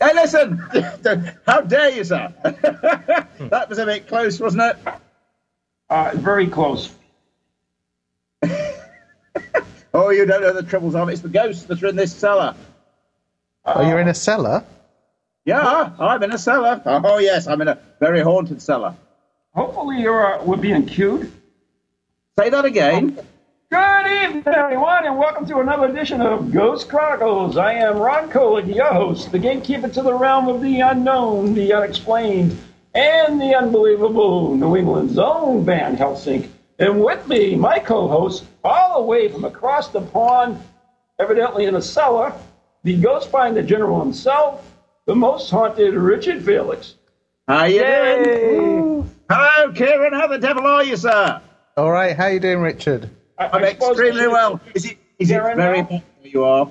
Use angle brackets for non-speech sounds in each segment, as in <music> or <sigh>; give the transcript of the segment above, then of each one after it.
Hey, listen! <laughs> How dare you, sir? <laughs> that was a bit close, wasn't it? Uh, very close. <laughs> Oh, you don't know the troubles of it. It's the ghosts that are in this cellar. Oh, you're in a cellar? Yeah, I'm in a cellar. Oh, yes, I'm in a very haunted cellar. Hopefully, you're uh, we're being cued. Say that again. Good evening, everyone, and welcome to another edition of Ghost Chronicles. I am Ron Kolick, your host, the gatekeeper to the realm of the unknown, the unexplained, and the unbelievable. New England's own Van Helsing. And with me, my co-host, all the way from across the pond, evidently in a cellar, the ghost finder general himself, the most haunted Richard Felix. How you Yay! doing? Hello, Kieran. How the devil are you, sir? All right, how you doing, Richard? I- I'm I extremely well. Is it? Is it very now? where you are?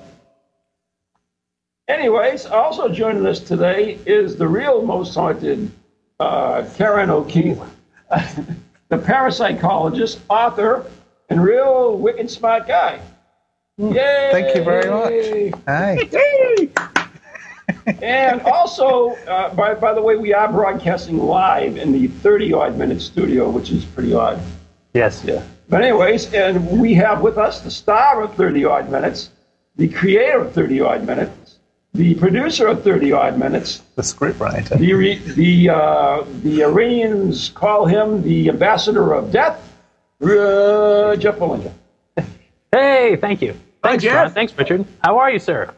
Anyways, also joining us today is the real most haunted uh, Kieran O'Keefe, <laughs> the parapsychologist, author, and real wicked smart guy. Yay! Hmm. Thank you very much. Hi. <laughs> And also, uh, by, by the way, we are broadcasting live in the 30 odd minute studio, which is pretty odd. Yes. Yeah. But, anyways, and we have with us the star of 30 odd minutes, the creator of 30 odd minutes, the producer of 30 odd minutes, The scriptwriter. the, the, uh, the Iranians call him the ambassador of death, uh, Jeff Belanger. Hey, thank you. Thanks, Jeff. Ron. Thanks, Richard. How are you, sir?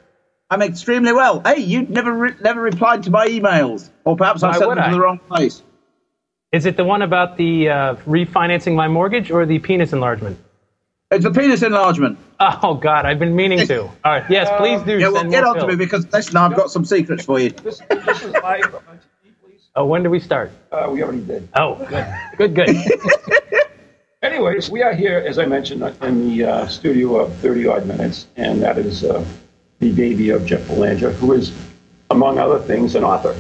I'm extremely well. Hey, you never re- never replied to my emails, or perhaps I Why sent would them to I? the wrong place. Is it the one about the uh, refinancing my mortgage or the penis enlargement? It's the penis enlargement. Oh God, I've been meaning to. All right, yes, please do. Yeah, well, send get more on to me because listen, I've got some secrets for you. This, this is live on TV, please. Oh, when do we start? Uh, we already did. Oh, good, good, good. <laughs> Anyways, we are here, as I mentioned, in the uh, studio of 30 odd minutes, and that is uh, the baby of Jeff Belanger, who is, among other things, an author.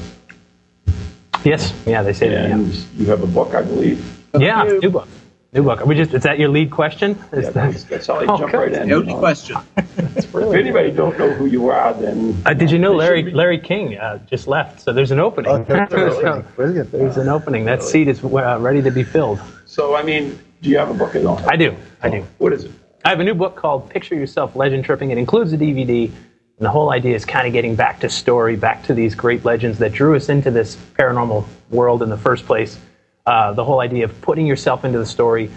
Yes, yeah, they say that. And you have a book, I believe. Yeah, yeah new book. New book. Are we just? Is that your lead question? Is Yeah, that- that's, that's how I Oh, jump good. right in. The only you know. question. <laughs> If anybody don't know who you are, then Uh, did you know Larry Larry King uh, just left? So there's an opening. <laughs> So Brilliant. there's an opening. That seat is uh, ready to be filled. So, I mean, do you have a book at all? I do. I do. What is it? I have a new book called Picture Yourself Legend Tripping. It includes a DVD, and the whole idea is kind of getting back to story, back to these great legends that drew us into this paranormal world in the first place. Uh, the whole idea of putting yourself into the story,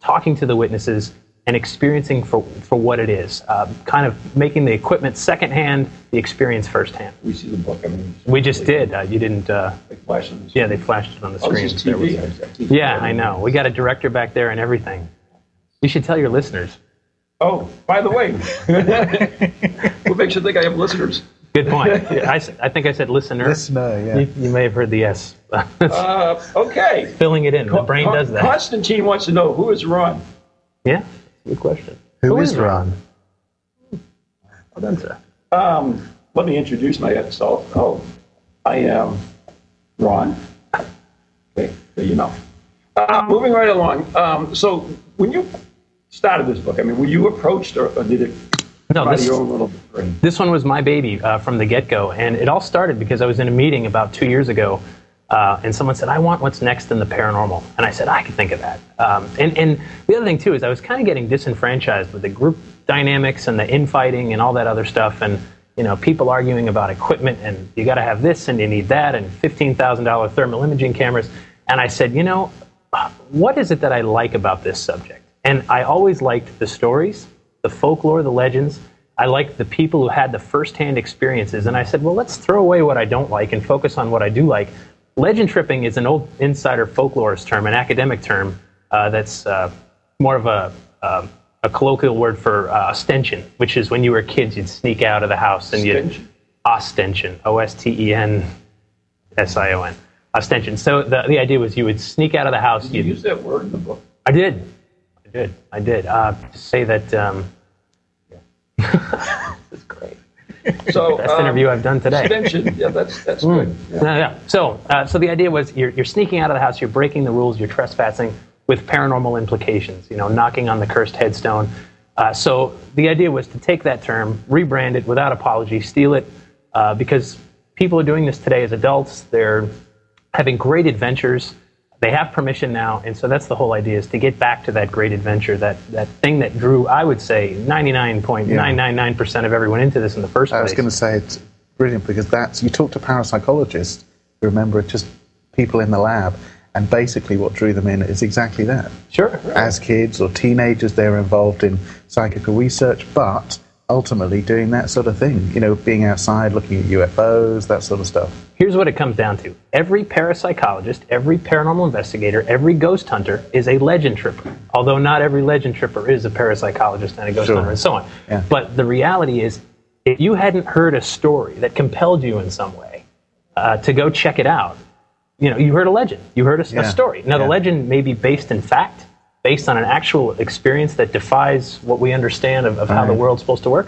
talking to the witnesses, and experiencing for, for what it is. Uh, kind of making the equipment secondhand, the experience firsthand. We see the book. I mean, We just did. Uh, you didn't. Uh, They flash on the yeah, they flashed it on the Oh, screen. was- yeah, I know. We got a director back there and everything. You should tell your listeners. Oh, by the way, <laughs> what makes you think I have listeners? Good point. I, <laughs> I, s- I think I said listener. Listener, yeah. You, you may have heard the S. Uh, okay. Filling it in. The brain does that. Constantine wants to know who is Ron. Yeah, good question. Who is Ron? Well done, sir. Um, let me introduce myself. Oh, I am Ron. Okay, there you know. Uh, moving right along. Um, so, when you started this book, I mean, were you approached or, or did it No, by this, your own little brain? this one was my baby uh, from the get go. And it all started because I was in a meeting about two years ago Uh, and someone said, I want what's next in the paranormal. And I said, I can think of that. Um, and, and the other thing, too, is I was kind of getting disenfranchised with the group dynamics and the infighting and all that other stuff. And, you know, people arguing about equipment and you got to have this and you need that and $15,000 thermal imaging cameras. And I said, you know, what is it that I like about this subject? And I always liked the stories, the folklore, the legends. I liked the people who had the firsthand experiences. And I said, well, let's throw away what I don't like and focus on what I do like. Legend tripping is an old insider folklorist term, an academic term uh, that's uh, more of a, uh, a colloquial word for uh, ostension, which is when you were kids, you'd sneak out of the house and you'd ostension, O S T E N S I O N, ostension. So the, the idea was you would sneak out of the house. Did you use that word in the book? I did. I did. I did. Uh, say that. Um, yeah. <laughs> this is great. So Best um, interview I've done today. Extension, yeah, that's that's good. Yeah. No, no. So, uh, so the idea was you're, you're sneaking out of the house, you're breaking the rules, you're trespassing with paranormal implications. You know, knocking on the cursed headstone. Uh, so the idea was to take that term, rebrand it without apology, steal it, uh, because people are doing this today as adults. They're having great adventures. They have permission now, and so that's the whole idea: is to get back to that great adventure, that that thing that drew, I would say, 99.999 percent of everyone into this in the first place. I was going to say it's brilliant because that's you talk to parapsychologists who remember just people in the lab, and basically what drew them in is exactly that. Sure. As kids or teenagers, they're involved in psychical research, but ultimately doing that sort of thing. You know, being outside, looking at UFOs, that sort of stuff. Here's what it comes down to every parapsychologist, every paranormal investigator, every ghost hunter is a legend tripper. Although not every legend tripper is a parapsychologist and a ghost Sure. hunter and so on. Yeah. But the reality is, if you hadn't heard a story that compelled you in some way uh, to go check it out, you know, you heard a legend, you heard a, a story. Now, the legend may be based in fact, based on an actual experience that defies what we understand of, of how the world's supposed to work,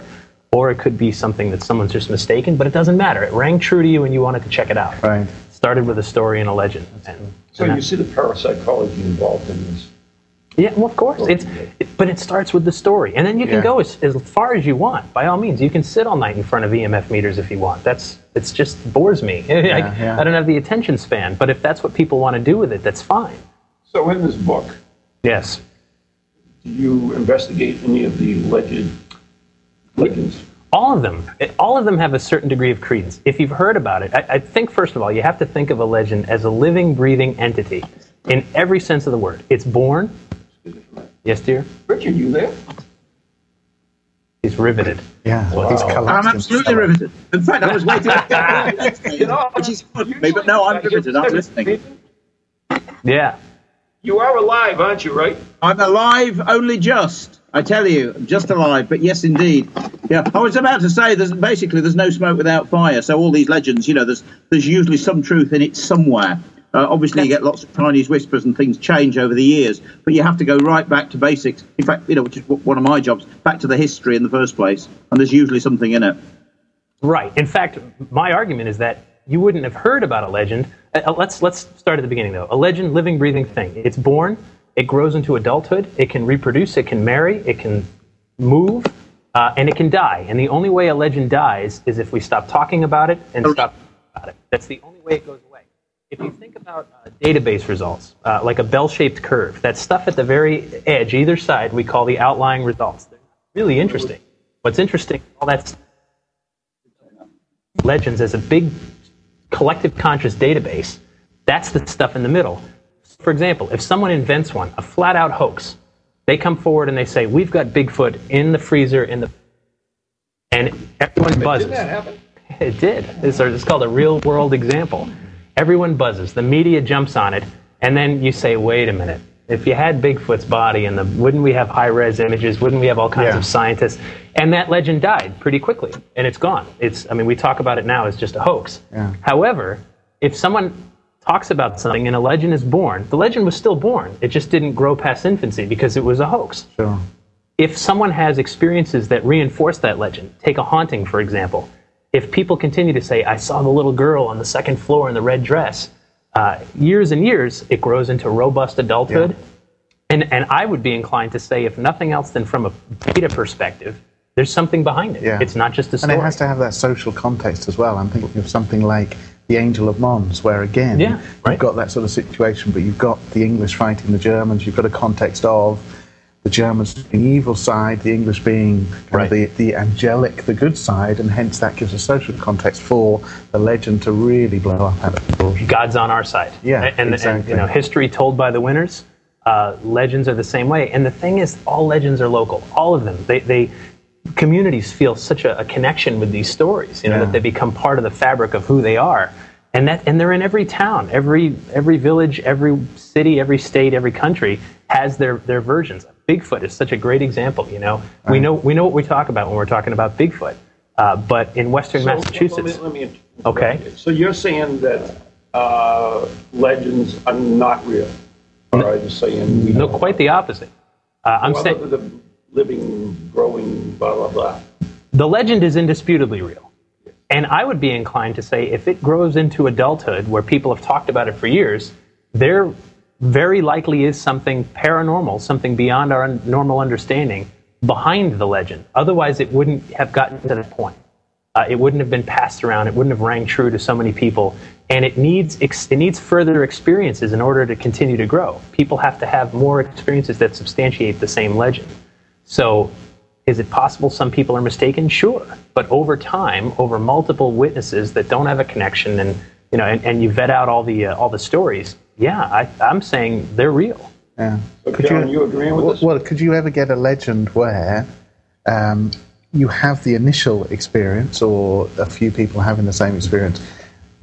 or it could be something that someone's just mistaken, but it doesn't matter. It rang true to you and you wanted to check it out. Right. Started with a story and a legend. And, So and you see the parapsychology involved in this. yeah, well, of course. It's, it, but it starts with the story. And then you can Yeah. go as, as far as you want. By all means, you can sit all night in front of EMF meters if you want. That's It's just bores me. <laughs> I, yeah. I don't have the attention span. But if that's what people want to do with it, that's fine. So in this book, Yes. do you investigate any of the legend legends? All of them, all of them have a certain degree of credence. If you've heard about it, I, I think first of all, you have to think of a legend as a living, breathing entity in every sense of the word. It's born. Yes, dear. Richard, you there? He's riveted. Yeah, he's Wow. collapsed. I'm absolutely stone. riveted. In fact, I was waiting. <laughs> <laughs> You know, Which is good for me, but no, I'm riveted. I'm listening. Yeah. You are alive, aren't you? Right? I'm alive, only just. I tell you, I'm just alive. But yes, indeed. Yeah, I was about to say. There's basically there's no smoke without fire. So all these legends, you know, there's there's usually some truth in it somewhere. Uh, obviously, you get lots of Chinese whispers and things change over the years, but you have to go right back to basics. In fact, you know, which is one of my jobs, back to the history in the first place. And there's usually something in it. Right. In fact, my argument is that you wouldn't have heard about a legend. Uh, uh, let's let's start at the beginning though. A legend, living, breathing thing. It's born. It grows into adulthood. It can reproduce. It can marry. It can move, uh, and it can die. And the only way a legend dies is if we stop talking about it and stop about it. That's the only way it goes away. If you think about uh, database results, uh, like a bell-shaped curve, that stuff at the very edge, either side, we call the outlying results. They're really interesting. What's interesting, all that stuff legends as a big collective conscious database, that's the stuff in the middle. For example, if someone invents one, a flat out hoax, they come forward and they say, We've got Bigfoot in the freezer, in the. And everyone buzzes. Didn't that happen? <laughs> It did. It's, it's called a real world example. Everyone buzzes. The media jumps on it, and then you say, "Wait a minute. If you had Bigfoot's body, and the wouldn't we have high res images? Wouldn't we have all kinds Yeah. of scientists?" And that legend died pretty quickly, and it's gone. It's. I mean, we talk about it now as just a hoax. Yeah. However, if someone talks about something and a legend is born, the legend was still born. It just didn't grow past infancy because it was a hoax Sure. if someone has experiences that reinforce that legend, take a haunting, for example, if people continue to say, I saw the little girl on the second floor in the red dress, uh, years and years, it grows into robust adulthood. And, and I would be inclined to say, if nothing else than from a data perspective, there's something behind it. Yeah. It's not just a story. And it has to have that social context as well. I'm thinking of something like the Angel of Mons, where again Yeah, right. you've got that sort of situation, but you've got the English fighting the Germans. You've got a context of the Germans being the evil side, the English being Right. the, the angelic, the good side, and hence that gives a social context for the legend to really blow up out of proportion. God's on our side. Yeah, and, and, exactly. you know, history told by the winners. Uh, legends are the same way, and the thing is, all legends are local. All of them. They, they communities feel such a, a connection with these stories. You know Yeah. that they become part of the fabric of who they are, and that and they're in every town, every every village, every city, every state, every country has their their versions. Bigfoot is such a great example. You know, we know we know what we talk about when we're talking about Bigfoot. Uh, but in Western So, Massachusetts, Let me, let me Okay. you. So you're saying that uh, legends are not real? Or are you saying we no, quite the opposite. Uh, I'm saying the living, growing, blah, blah, blah. the legend is indisputably real. And I would be inclined to say if it grows into adulthood where people have talked about it for years, there very likely is something paranormal, something beyond our normal understanding behind the legend. Otherwise, it wouldn't have gotten to that point. Uh, it wouldn't have been passed around. It wouldn't have rang true to so many people. And it needs it needs further experiences in order to continue to grow. People have to have more experiences that substantiate the same legend. So, is it possible some people are mistaken? Sure, but over time, over multiple witnesses that don't have a connection, and you know, and, and you vet out all the uh, all the stories. Yeah, I, I'm saying they're real. Yeah. So, John, you agreeing with well, this? well, could you ever get a legend where um, you have the initial experience, or a few people having the same experience,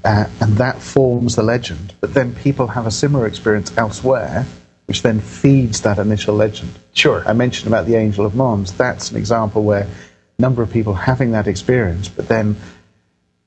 uh, and that forms the legend, but then people have a similar experience elsewhere, which then feeds that initial legend? Sure. I mentioned about the Angel of Mons. That's an example where a number of people having that experience, but then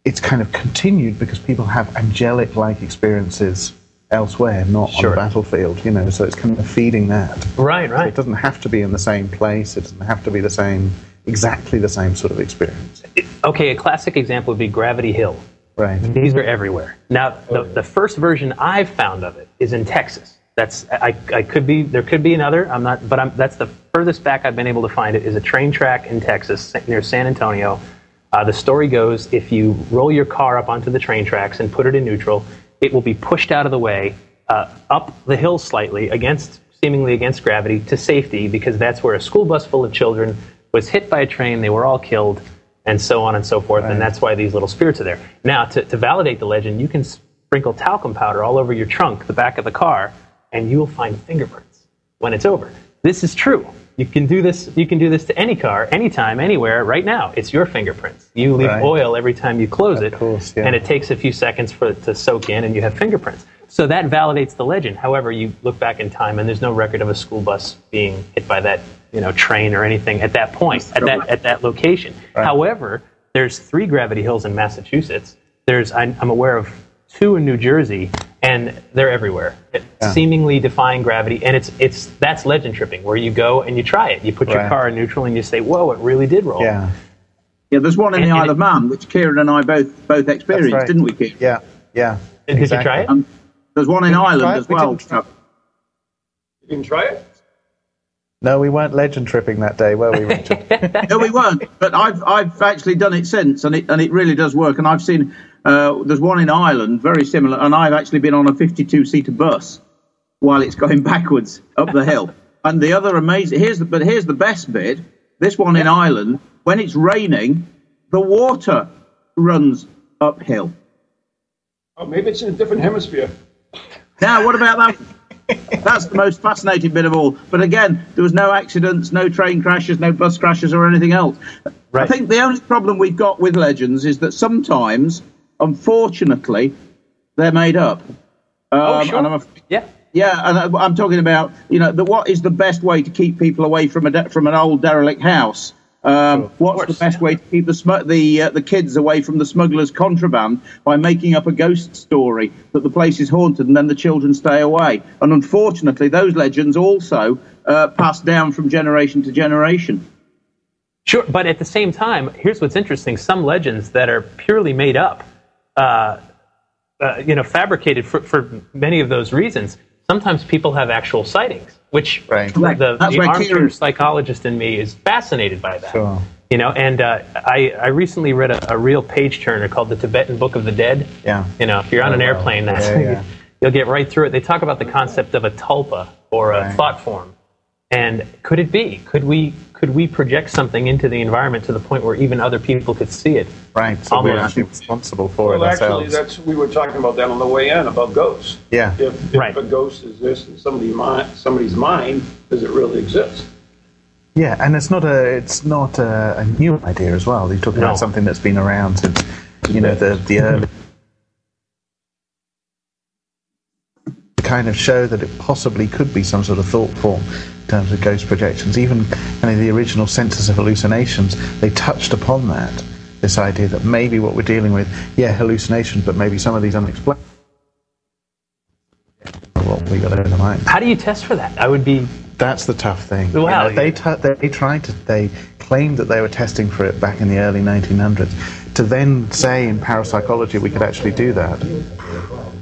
it's kind of continued because people have angelic-like experiences elsewhere, not on the battlefield. You know, so it's kind of feeding that. Right, So right. it doesn't have to be in the same place. It doesn't have to be the same, exactly the same sort of experience. Okay, a classic example would be Gravity Hill. Right. These are everywhere. Now, the, the first version I've found of it is in Texas. That's I, I could be there could be another. I'm not, but I'm, that's the furthest back I've been able to find it is a train track in Texas near San Antonio. Uh, the story goes if you roll your car up onto the train tracks and put it in neutral, it will be pushed out of the way, uh, up the hill slightly against seemingly against gravity to safety because that's where a school bus full of children was hit by a train. They were all killed and so on and so forth. And that's why these little spirits are there. Now, to, to validate the legend, you can sprinkle talcum powder all over your trunk, the back of the car, and you will find fingerprints when it's over. This is true. You can do this. You can do this to any car, anytime, anywhere, right now. It's your fingerprints. You leave Right. oil every time you close it, course, yeah. and it takes a few seconds for it to soak in, and you have fingerprints. So that validates the legend. However, you look back in time, and there's no record of a school bus being hit by that, you know, train or anything at that point, at that at that location. However, there's three gravity hills in Massachusetts. There's I'm, I'm aware of two in New Jersey, and they're everywhere, seemingly defying gravity. And it's it's that's legend tripping, where you go and you try it. You put your car in neutral, and you say, "Whoa, it really did roll." Yeah. Yeah, there's one in And- the and Isle it- of Man, which Kieran and I both both experienced, right. didn't we, Kieran? Yeah. Yeah. Did exactly. you try it? Um, there's one in Did we Ireland try it? as We well. didn't try- You didn't try it? No, we weren't legend tripping that day, were we, Richard? <laughs> no, we weren't. But I've I've actually done it since, and it and it really does work. And I've seen uh, there's one in Ireland, very similar, and I've actually been on a 52 seater bus while it's going <laughs> backwards up the hill. And the other amazing here's the but here's the best bit. This one in Ireland, when it's raining, the water runs uphill. Oh, maybe it's in a different hemisphere. Now, what about that? That's the most fascinating bit of all. But again, there was no accidents, no train crashes, no bus crashes, or anything else. I think the only problem we've got with legends is that sometimes, unfortunately, they're made up. Um, Oh, sure. and I'm af- Yeah. yeah, and I- I'm talking about you know the, what is the best way to keep people away from a de- from an old derelict house. Um, what's the best way to keep the the uh, the kids away from the smugglers' contraband by making up a ghost story that the place is haunted and then the children stay away? And unfortunately, those legends also uh, pass down from generation to generation. Sure, but at the same time, here's what's interesting: some legends that are purely made up, uh, uh, you know, fabricated for, for many of those reasons. Sometimes people have actual sightings, which Right. the, the armchair psychologist in me is fascinated by that. Sure. You know, and uh, I, I recently read a, a real page turner called the Tibetan Book of the Dead. Yeah. You know, if you're on Oh, an wow. airplane, that's Yeah, yeah. <laughs> you'll get right through it. They talk about the concept of a tulpa or a Right. thought form. And could it be? Could we could we project something into the environment to the point where even other people could see it? Right. So we're actually responsible for Well, it actually, that's we were talking about that on the way in about ghosts. Yeah. If, if Right. a ghost exists in somebody's mind, somebody's mind, does it really exist? Yeah, and it's not a it's not a, a new idea as well. You're talking No. about something that's been around since you know the the early kind of show that it possibly could be some sort of thought form in terms of ghost projections. Even kind of the original senses of Hallucinations, they touched upon that. This idea that maybe what we're dealing with, yeah, hallucinations, but maybe some of these unexplained. What we got in the mind. How do you test for that? I would be That's the tough thing. Wow. You know, they t- they tried to they claimed that they were testing for it back in the early 1900s. To then say in parapsychology we could actually do that,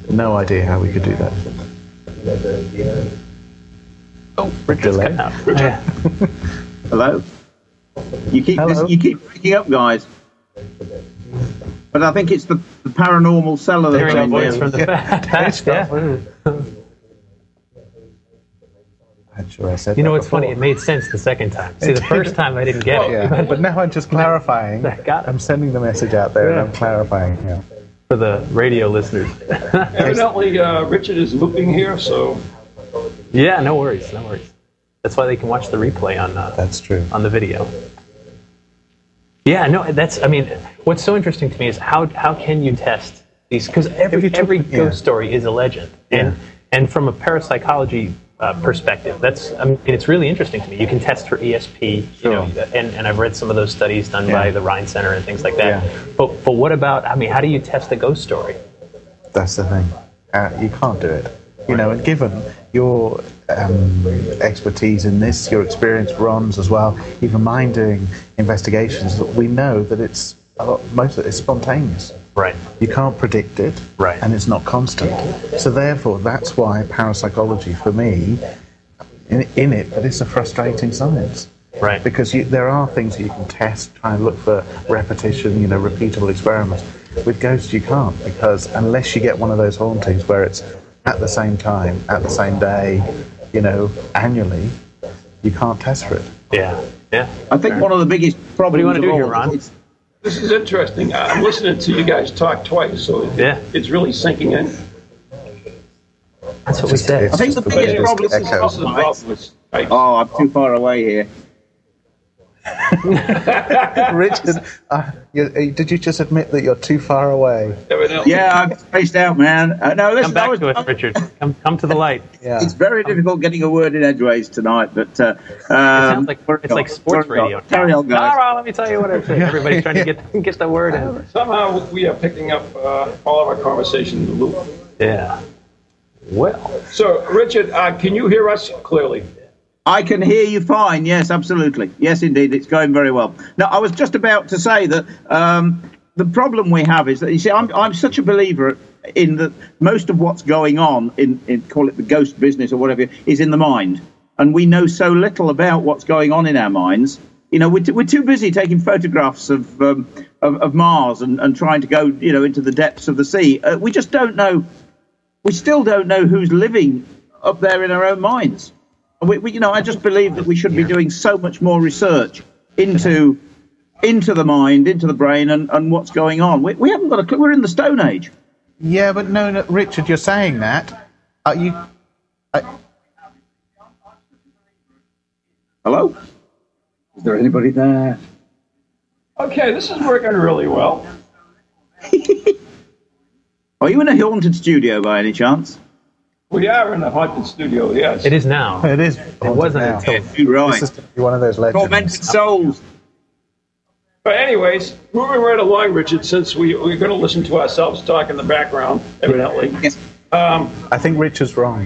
no idea how we could do that. Oh, Richard's delay. cutting out. Yeah. Hello. You keep Hello. This, you keep breaking up, guys. But I think it's the, the paranormal cellar that's Hearing a voice from the past. Yeah. I'm sure I said You know that what's funny? It made sense the second time. See, the first time I didn't get it. Yeah, <laughs> but now I'm just clarifying. Got it. I'm sending the message out there and I'm clarifying. Yeah. For the radio listeners. Evidently, uh, Richard is looping here, so yeah, no worries, no worries. That's why they can watch the replay on uh, That's true. on the video. Yeah, no, that's. I mean, what's so interesting to me is how how can you test these? Because every took- every yeah. ghost story is a legend, and Yeah. and from a parapsychology uh, perspective, that's. I mean, it's really interesting to me. You can test for ESP, you know, and, and I've read some of those studies done by the Rhine Center and things like that. Yeah. But but what about? I mean, how do you test a ghost story? That's the thing. Uh, you can't do it. You know, and given your um, expertise in this, your experience, Ron's as well, even mine doing investigations, we know that it's a lot, most of it is spontaneous. Right. You can't predict it, Right. and it's not constant. So therefore, that's why parapsychology, for me, in, in it, but it's a frustrating science. Right. Because you, there are things that you can test, try and look for repetition, you know, repeatable experiments. With ghosts, you can't because unless you get one of those hauntings where it's at the same time, at the same day, you know, annually, you can't test for it. Yeah. Yeah. I think one of the biggest problems. wanna of do all here, Ron? this is interesting. Uh, I'm listening to you guys talk twice, so Yeah. it's really sinking in. That's what we said. I think just the biggest problem is. This is the problem with Oh, I'm too far away here. <laughs> Richard, uh, you, uh, did you just admit that you're too far away? Yeah, I'm spaced out, man. Uh, no, listen, Come back was- to us, Richard. Come come to the light. Yeah. It's very difficult getting a word in edgeways tonight, but uh, It um, sounds like we're it's like sports we're radio. Carry on, guys. Ron, let me tell you what I'm saying. Everybody's trying to get <laughs> get the word in. Somehow we are picking up uh, all of our conversation in the loop. Yeah. Well, So, Richard, uh, can you hear us clearly? I can hear you fine. Yes, absolutely. Yes, indeed, it's going very well. Now, I was just about to say that um, the problem we have is that you see, I'm I'm such a believer in that most of what's going on in, in call it the ghost business or whatever is in the mind, and we know so little about what's going on in our minds. You know, we're, t- we're too busy taking photographs of um, of, of Mars and, and trying to go, you know, into the depths of the sea. Uh, we just don't know. We still don't know who's living up there in our own minds. We, we, you know, I just believe that we should be doing so much more research into into the mind, into the brain, and, and what's going on. We, we haven't got a clue. We're in the Stone Age. Yeah, but no, no Richard, you're saying that. Are you? Uh, Hello? Is there anybody there? Okay, this is working really well. <laughs> Are you in a haunted studio by any chance? We are in a haunted studio, yes. it is now. It is. It wasn't now. until You're right. This is gonna be one of those legends. Tormented souls. But anyways, moving right along, Richard, since we, we're going to listen to ourselves talk in the background, evidently. Yes, Um, I think Richard's wrong.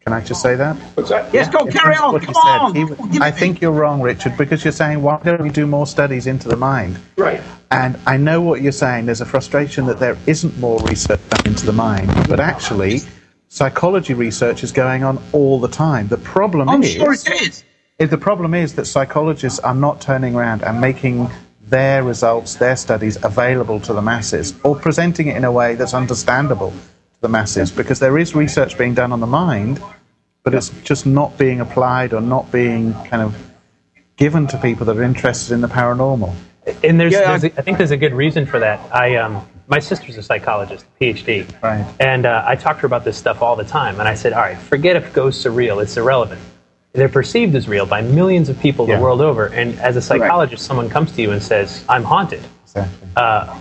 Can I just say that? what's that? yes go, In carry on. Come on. he- Come on, I think you're wrong, Richard, because you're saying, why don't we do more studies into the mind? Right. And I know what you're saying. There's a frustration that there isn't more research done into the mind, but actually, psychology research is going on all the time. The problem. I'm is, sure it is. If the problem is that psychologists are not turning around and making their results, their studies available to the masses, or presenting it in a way that's understandable to the masses, because there is research being done on the mind, but it's just not being applied or not being kind of given to people that are interested in the paranormal. And there's, Yeah, there's a, I think there's a good reason for that. I, um, my sister's a psychologist, PhD, Right. and uh, I talk to her about this stuff all the time. And I said, all right, forget if ghosts are real; it's irrelevant. They're perceived as real by millions of people Yeah. the world over. And as a psychologist, someone comes to you and says, "I'm haunted." Exactly. uh,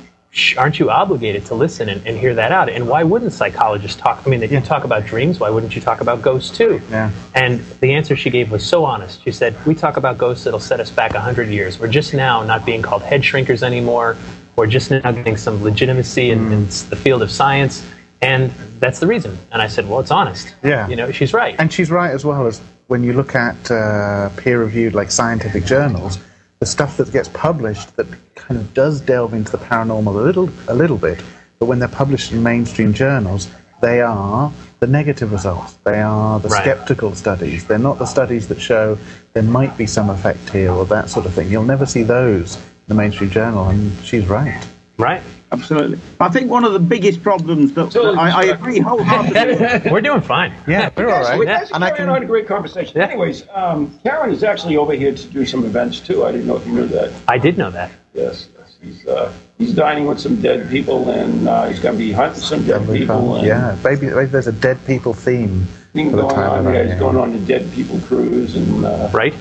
aren't you obligated to listen and, and hear that out? And why wouldn't psychologists talk? I mean, they you talk about dreams. Why wouldn't you talk about ghosts too? Yeah. And the answer she gave was so honest. She said, "We talk about ghosts that'll set us back hundred years. We're just now not being called head shrinkers anymore. We're just now getting some legitimacy in, in Mm. the field of science." And that's the reason. And I said, "Well, it's honest. Yeah. You know, she's right." And she's right as well as when you look at uh, peer-reviewed like scientific journals, the stuff that gets published that kind of does delve into the paranormal a little, a little bit, but when they're published in mainstream journals, they are the negative results. They are the Right. skeptical studies. They're not the studies that show there might be some effect here or that sort of thing. You'll never see those in the mainstream journal, and she's right. right. Absolutely. I think one of the biggest problems that So- I, I agree wholeheartedly. <laughs> We're doing fine. Yeah, we're all We right. guys And I are carrying can on a great conversation. Yeah. Anyways, um, Kieran is actually over here to do some events too. I didn't know if you knew that. I did know that. Yes, yes. He's uh, he's dining with some dead people, and uh, he's going to be hunting some dead Lovely people. And Yeah, maybe, maybe there's a dead people theme thing for the going time on. of Yeah, that, he's going on the dead people cruise, and uh, Right.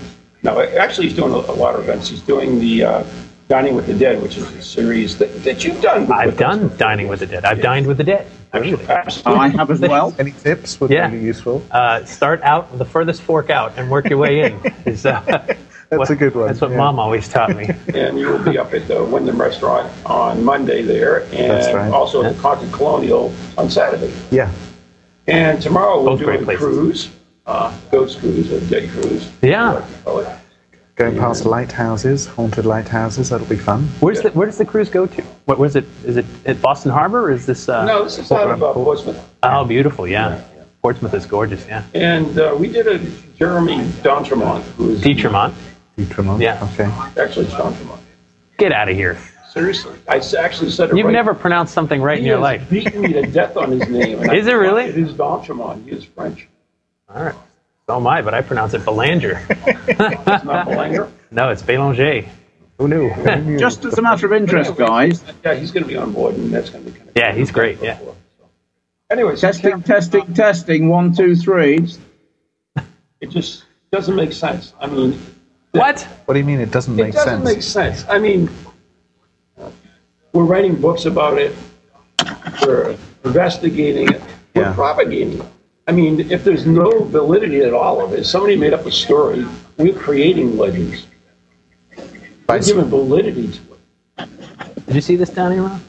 no, actually, he's doing a, a lot of events. He's doing the uh, dining with the dead, which is a series that, that you've done. I've with done us. dining with the dead. I've dined with the dead. Actually. Absolutely. I have as well. Any tips would Yeah. be useful. uh, start out the furthest fork out and work your way in. <laughs> Is, uh, That's a good one, That's what yeah. mom always taught me. <laughs> and you will be up at the Wyndham Restaurant on Monday there, and That's right. also at the Concord Colonial on Saturday. Yeah. And tomorrow we're Both great a places. cruise, uh, ghost cruise or day cruise. Yeah. Going past lighthouses, haunted lighthouses, that'll be fun. Where's the, where does the cruise go to? What was it? Is it at Boston Harbor or is this? Uh, No, this is out of uh, Portsmouth. Oh, beautiful. Yeah. Portsmouth is gorgeous. Yeah. And uh, we did a Jeremy D'Entremont, who is Detremont. Tremont. Yeah. Okay. actually it's D'Entremont. Get out of here. Seriously, I actually said it You've right. never pronounced something right in He your has life. beaten me to death on his name. and <laughs> I Is it really? It is D'Entremont. He is French. All right. Oh so am I, but I pronounce it Belanger. <laughs> It's not Belanger. no, it's Belanger. Who knew? <laughs> Just as a matter of interest, guys, Yeah, he's going to be on board, and that's going to be kind of Yeah, he's great, yeah. Anyways, testing, testing, testing, one, two, three. it just doesn't make sense. I mean, what? What do you mean it doesn't make sense? it doesn't sense? make sense. I mean, we're writing books about it. We're investigating it. We're Yeah. propagating it. I mean, if there's no validity at all of it, somebody made up a story. We're creating legends. We're By- giving validity to it. Did you see this down here, Ron?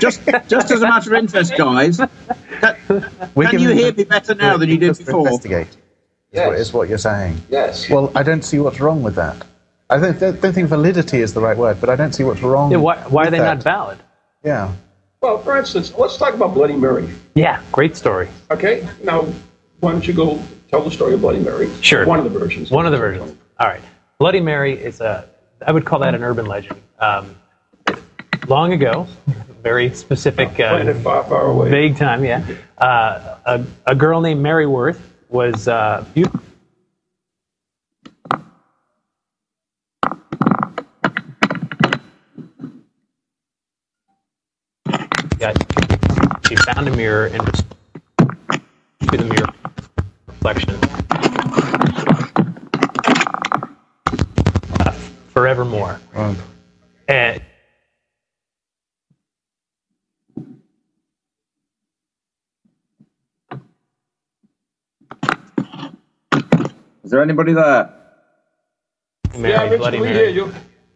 Just, just as a matter of interest, guys. Can, can you hear the- me better now than you did before? Investigate. Is, Yes. what, is what you're saying. Yes. Well, I don't see what's wrong with that. I don't, don't don't think validity is the right word, but I don't see what's wrong. Yeah, why, why are they that. not valid? Yeah. Well, for instance, let's talk about Bloody Mary. Yeah, great story. Okay. Now, why don't you go tell the story of Bloody Mary? Sure. One of the versions. One of the versions. All right. Bloody Mary is a, I would call that an urban legend. Um, long ago, very specific, uh, far, far away. vague time, yeah. Uh, a, a girl named Mary Worth was uh, beautiful. Got, she found a mirror and was to the mirror reflection uh, forevermore. Right. And Is there anybody there? Mary, yeah, Richard, Bloody we Mary. hear you.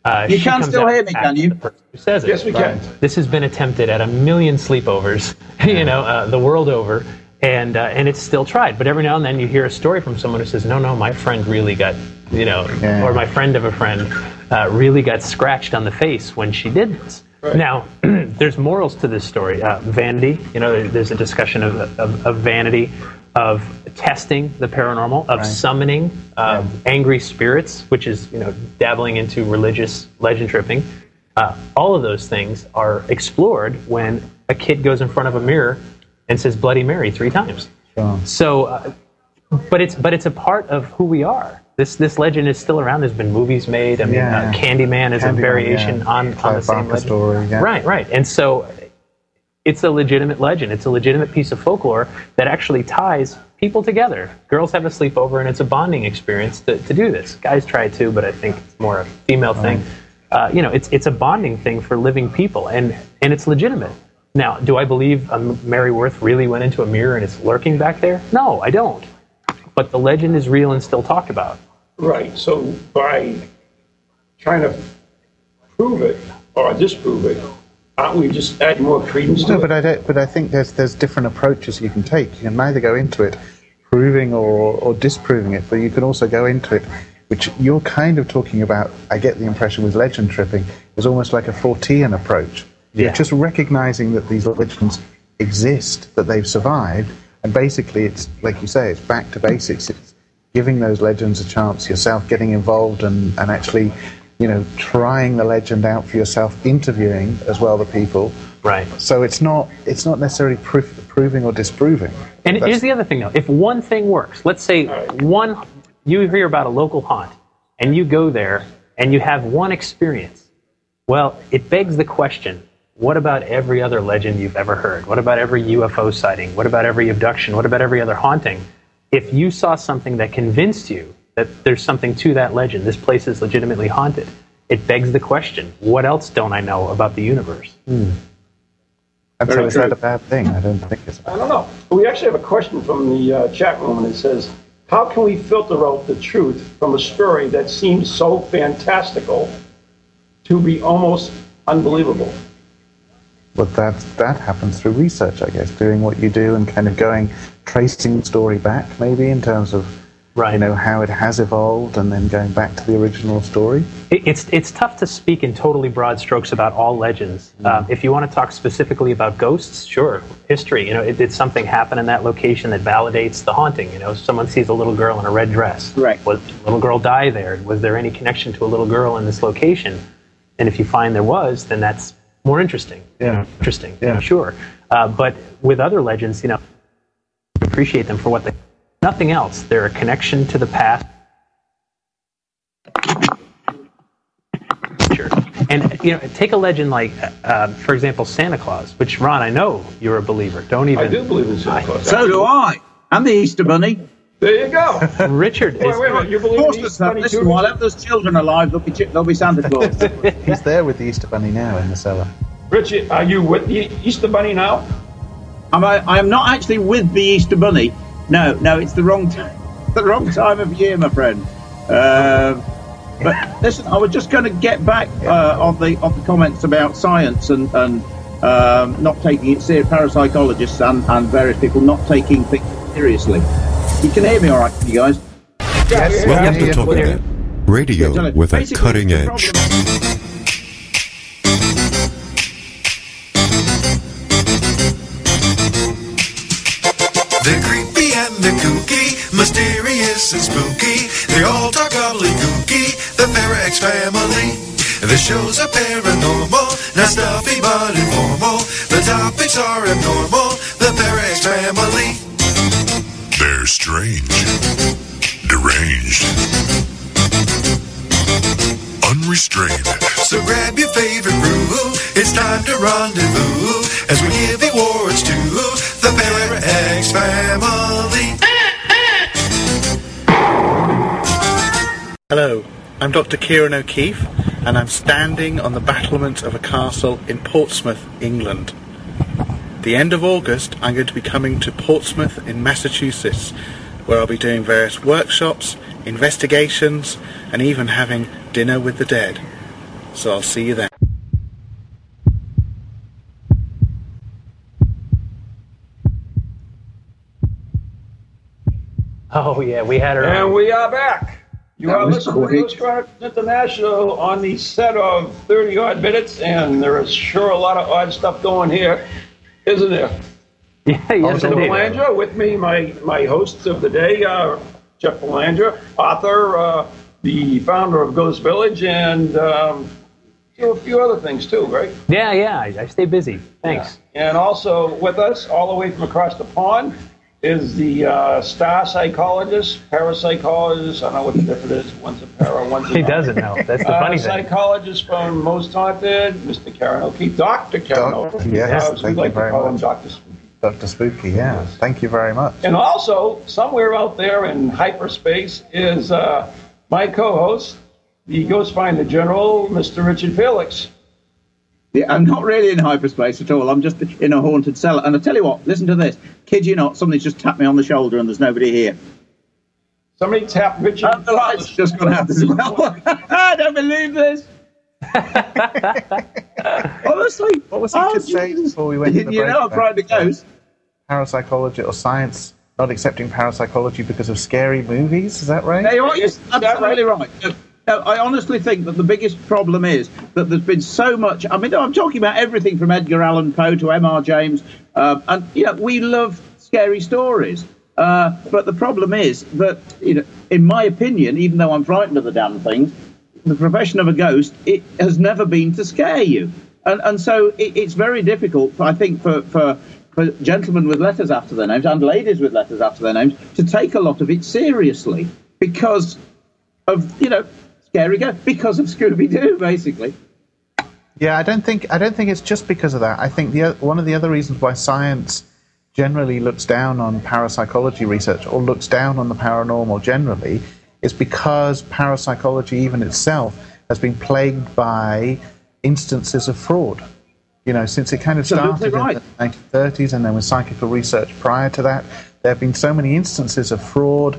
Uh, You can comes still hear me, can you? Who says it? Yes, we can. This has been attempted at a million sleepovers, <laughs> you know, uh, the world over, and uh, and it's still tried. But every now and then you hear a story from someone who says, "No, no, my friend really got, you know, Yeah. or my friend of a friend uh, really got scratched on the face when she did this." Right. Now, <clears throat> there's morals to this story. Uh, vanity, you know, there's a discussion of, of, of vanity. Of testing the paranormal, of Right. summoning uh, angry spirits, which is you know dabbling into religious legend tripping. Uh, all of those things are explored when a kid goes in front of a mirror and says Bloody Mary three times. Sure. So, uh, but it's but it's a part of who we are. This this legend is still around. There's been movies made. I mean, Yeah. uh, Candyman is a variation yeah. on on the same legend. story, yeah. Right, right. And so, it's a legitimate legend. It's a legitimate piece of folklore that actually ties people together. Girls have a sleepover, and it's a bonding experience to, to do this. Guys try too, but I think it's more a female thing. Uh, you know, it's it's a bonding thing for living people, and and it's legitimate. Now, do I believe um, Mary Worth really went into a mirror and it's lurking back there? No, I don't. But the legend is real and still talked about. Right. So by trying to prove it or disprove it, aren't we just adding more credence to No, it? but I don't. But I think there's there's different approaches you can take. You can either go into it proving or, or disproving it, but you can also go into it, which you're kind of talking about. I get the impression with legend tripping is almost like a Fortean approach. You're Yeah. just recognizing that these legends exist, that they've survived, and basically it's like you say, it's back to basics. It's giving those legends a chance yourself, getting involved, and, and actually. You know, trying the legend out for yourself, interviewing as well the people, Right. so it's not it's not necessarily proof, proving or disproving. And That's- here's the other thing, though. If one thing works, let's say one, you hear about a local haunt, and you go there and you have one experience. Well, it begs the question: What about every other legend you've ever heard? What about every UFO sighting? What about every abduction? What about every other haunting? If you saw something that convinced you that there's something to that legend, this place is legitimately haunted. It begs the question: What else don't I know about the universe? and so Very is that a bad thing? I don't think it's. I don't know. We actually have a question from the uh, chat room, and it says, "How can we filter out the truth from a story that seems so fantastical to be almost unbelievable?" But that that happens through research, I guess, doing what you do and kind of going tracing the story back, maybe in terms of Right. you know how it has evolved, and then going back to the original story. It- It's it's tough to speak in totally broad strokes about all legends. Um, if you want to talk specifically about ghosts, sure, history. You know, it, did something happen in that location that validates the haunting? You know, someone sees a little girl in a red dress. Right. Was a little girl die there? Was there any connection to a little girl in this location? And if you find there was, then that's more interesting. Yeah. Interesting. Yeah. Sure. Uh, but with other legends, you know, appreciate them for what they. Nothing else. They're a connection to the past. future. And you know, take a legend like, uh, for example, Santa Claus, which Ron, I know you're a believer. Don't even. I do believe in Santa Claus. So do I. And the Easter Bunny. There you go. <laughs> Richard wait, is. wait, wait. You believe Of course, in there's Easter. Bunny Listen, too? while there's children alive, there'll be, chi- there'll be Santa Claus. <laughs> He's there with the Easter Bunny now in the cellar. Richard, are you with the Easter Bunny now? I'm, I, I'm not actually with the Easter Bunny. No, no, it's the wrong time. <laughs> The wrong time of year, my friend. Um, but listen, I was just going to get back uh, on the on the comments about science and and um, not taking it seriously, parapsychologists and, and various people not taking things seriously. You can hear me, all right, you guys. Yes, Welcome yeah, to yeah. Talking Radio Tell it. with a cutting edge. Parax family. The shows are paranormal, not stuffy but informal. The topics are abnormal, the Parax family. They're strange, deranged, unrestrained. So grab your favorite brew, it's time to rendezvous as we give awards to the Parax family. Hello, I'm Dr. Kieran O'Keefe, and I'm standing on the battlement of a castle in Portsmouth, England. The end of August, I'm going to be coming to Portsmouth in Massachusetts, where I'll be doing various workshops, investigations, and even having dinner with the dead. So I'll see you then. Oh yeah, we had her. And on. we are back. You That are listening to. Ghost International on the set of 30 odd minutes, and there is sure a lot of odd stuff going here, isn't there? <laughs> Yeah, yes, indeed. Belanger. With me, my, my hosts of the day, Jeff Belanger, author, uh, the founder of Ghost Village, and um, do a few other things too, right? Yeah, yeah. I, I stay busy. Thanks. And also with us, all the way from across the pond, is the uh, star psychologist, parapsychologist. I don't know what the difference is. One's a para, one's a He doesn't know. That's the Uh, funny thing. psychologist from Most Haunted, Mr. Kieran O'Keefe, Dr. Kieran Doc- O'Keefe. yes, Uh, as we thank you like to very call him much. Dr. Spooky. Dr. Spooky, yeah. Thank you very much. And also, somewhere out there in hyperspace is uh, my co-host, the Ghost Finder General, Mr. Richard Felix. Yeah, I'm not really in hyperspace at all. I'm just in a haunted cellar. And I tell you what, listen to this. Kid you not, somebody's just tapped me on the shoulder and there's nobody here. Somebody tapped Richard. And the lights just gone out as well. <laughs> I don't believe this. <laughs> Honestly, What was he oh, just saying before we went to the You break know, I'm about frightened of. Parapsychology or science not accepting parapsychology because of scary movies? Is that right? No, you're right. You're that absolutely right. No, no, I honestly think that the biggest problem is that there's been so much. I mean, I'm talking about everything from Edgar Allan Poe to M.R. James, um, and you know, we love scary stories. Uh, but the problem is that, you know, in my opinion, even though I'm frightened of the damn things, the profession of a ghost it has never been to scare you, and and so it, it's very difficult, I think, for for for gentlemen with letters after their names and ladies with letters after their names to take a lot of it seriously because of you know scary ghost because of Scooby Doo, basically. Yeah, I don't think I don't think it's just because of that. I think the one of the other reasons why science generally looks down on parapsychology research or looks down on the paranormal generally is because parapsychology even itself has been plagued by instances of fraud. You know, since it kind of started right. in the 1930s and there was psychical research prior to that, there have been so many instances of fraud,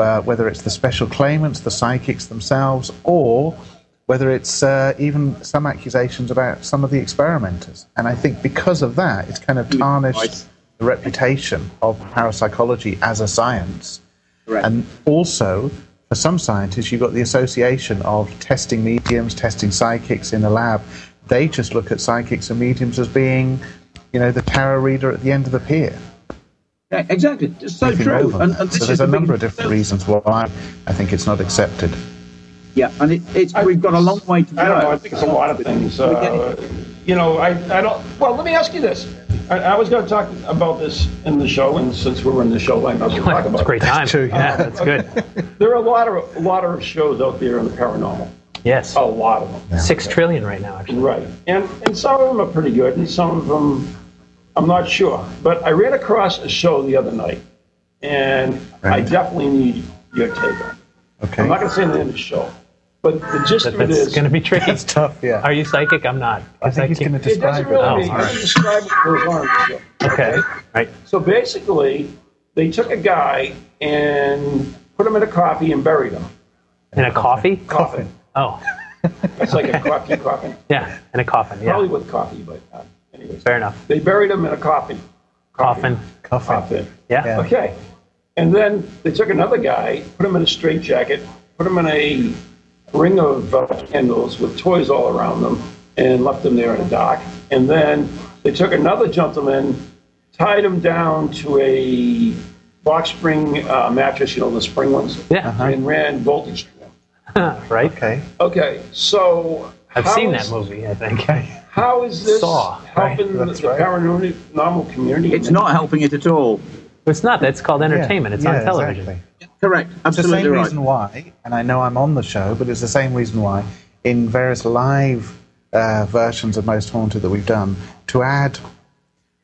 uh, whether it's the special claimants, the psychics themselves, or whether it's uh, even some accusations about some of the experimenters. And I think because of that, it's kind of tarnished the reputation of parapsychology as a science. Correct. And also, for some scientists, you've got the association of testing mediums, testing psychics in a lab. They just look at psychics and mediums as being, you know, the tarot reader at the end of the pier. Yeah, exactly, it's so Nothing true. And, and this so is there's the a number of different reasons why I think it's not accepted. Yeah, and it, it's we've got a long way to go. I don't know. I think it's a lot of things. Uh, you know, I, I don't. Well, let me ask you this. I, I was going to talk about this in the show, and since we were in the show, I might as well talk It's about a great it. time. true, Yeah, that's good. <laughs> There are a lot of a lot of shows out there in the paranormal. Yes. A lot of them. Six trillion right now, actually. Right. And and some of them are pretty good, and some of them I'm not sure. But I ran across a show the other night, and I definitely need your take on. it. Okay. I'm not going to say the name of the show, but the gist That, of it that's is going to be tricky. It's tough, yeah. Are you psychic? I'm not. I think he's going to describe it. really Oh, mean all right. describe what goes on show. Okay. Right. So basically, they took a guy and put him in a coffee and buried him. In a coffee? Coffin. Oh, It's like a coffee coffin. yeah. In a coffin. Yeah. Probably with coffee, but uh, anyways. Fair enough. They buried him in a coffin. Coffin. Coffin. Coffin. Yeah. Yeah. Okay. And then they took another guy, put him in a straitjacket, put him in a ring of uh, candles with toys all around them, and left him there in a dock. And then they took another gentleman, tied him down to a box spring uh, mattress, you know, the spring ones, Yeah. Uh-huh. and ran voltage through him. <laughs> right. Okay. Okay, so I've how seen is- that movie. I think. <laughs> How is this Saw, right? helping the, That's the right. paranormal community? It's not helping it at all. It's not. That's called entertainment. It's Yeah, on television. exactly. Correct. It's the same right. reason why, and I know I'm on the show, but it's the same reason why in various live uh, versions of Most Haunted that we've done, to add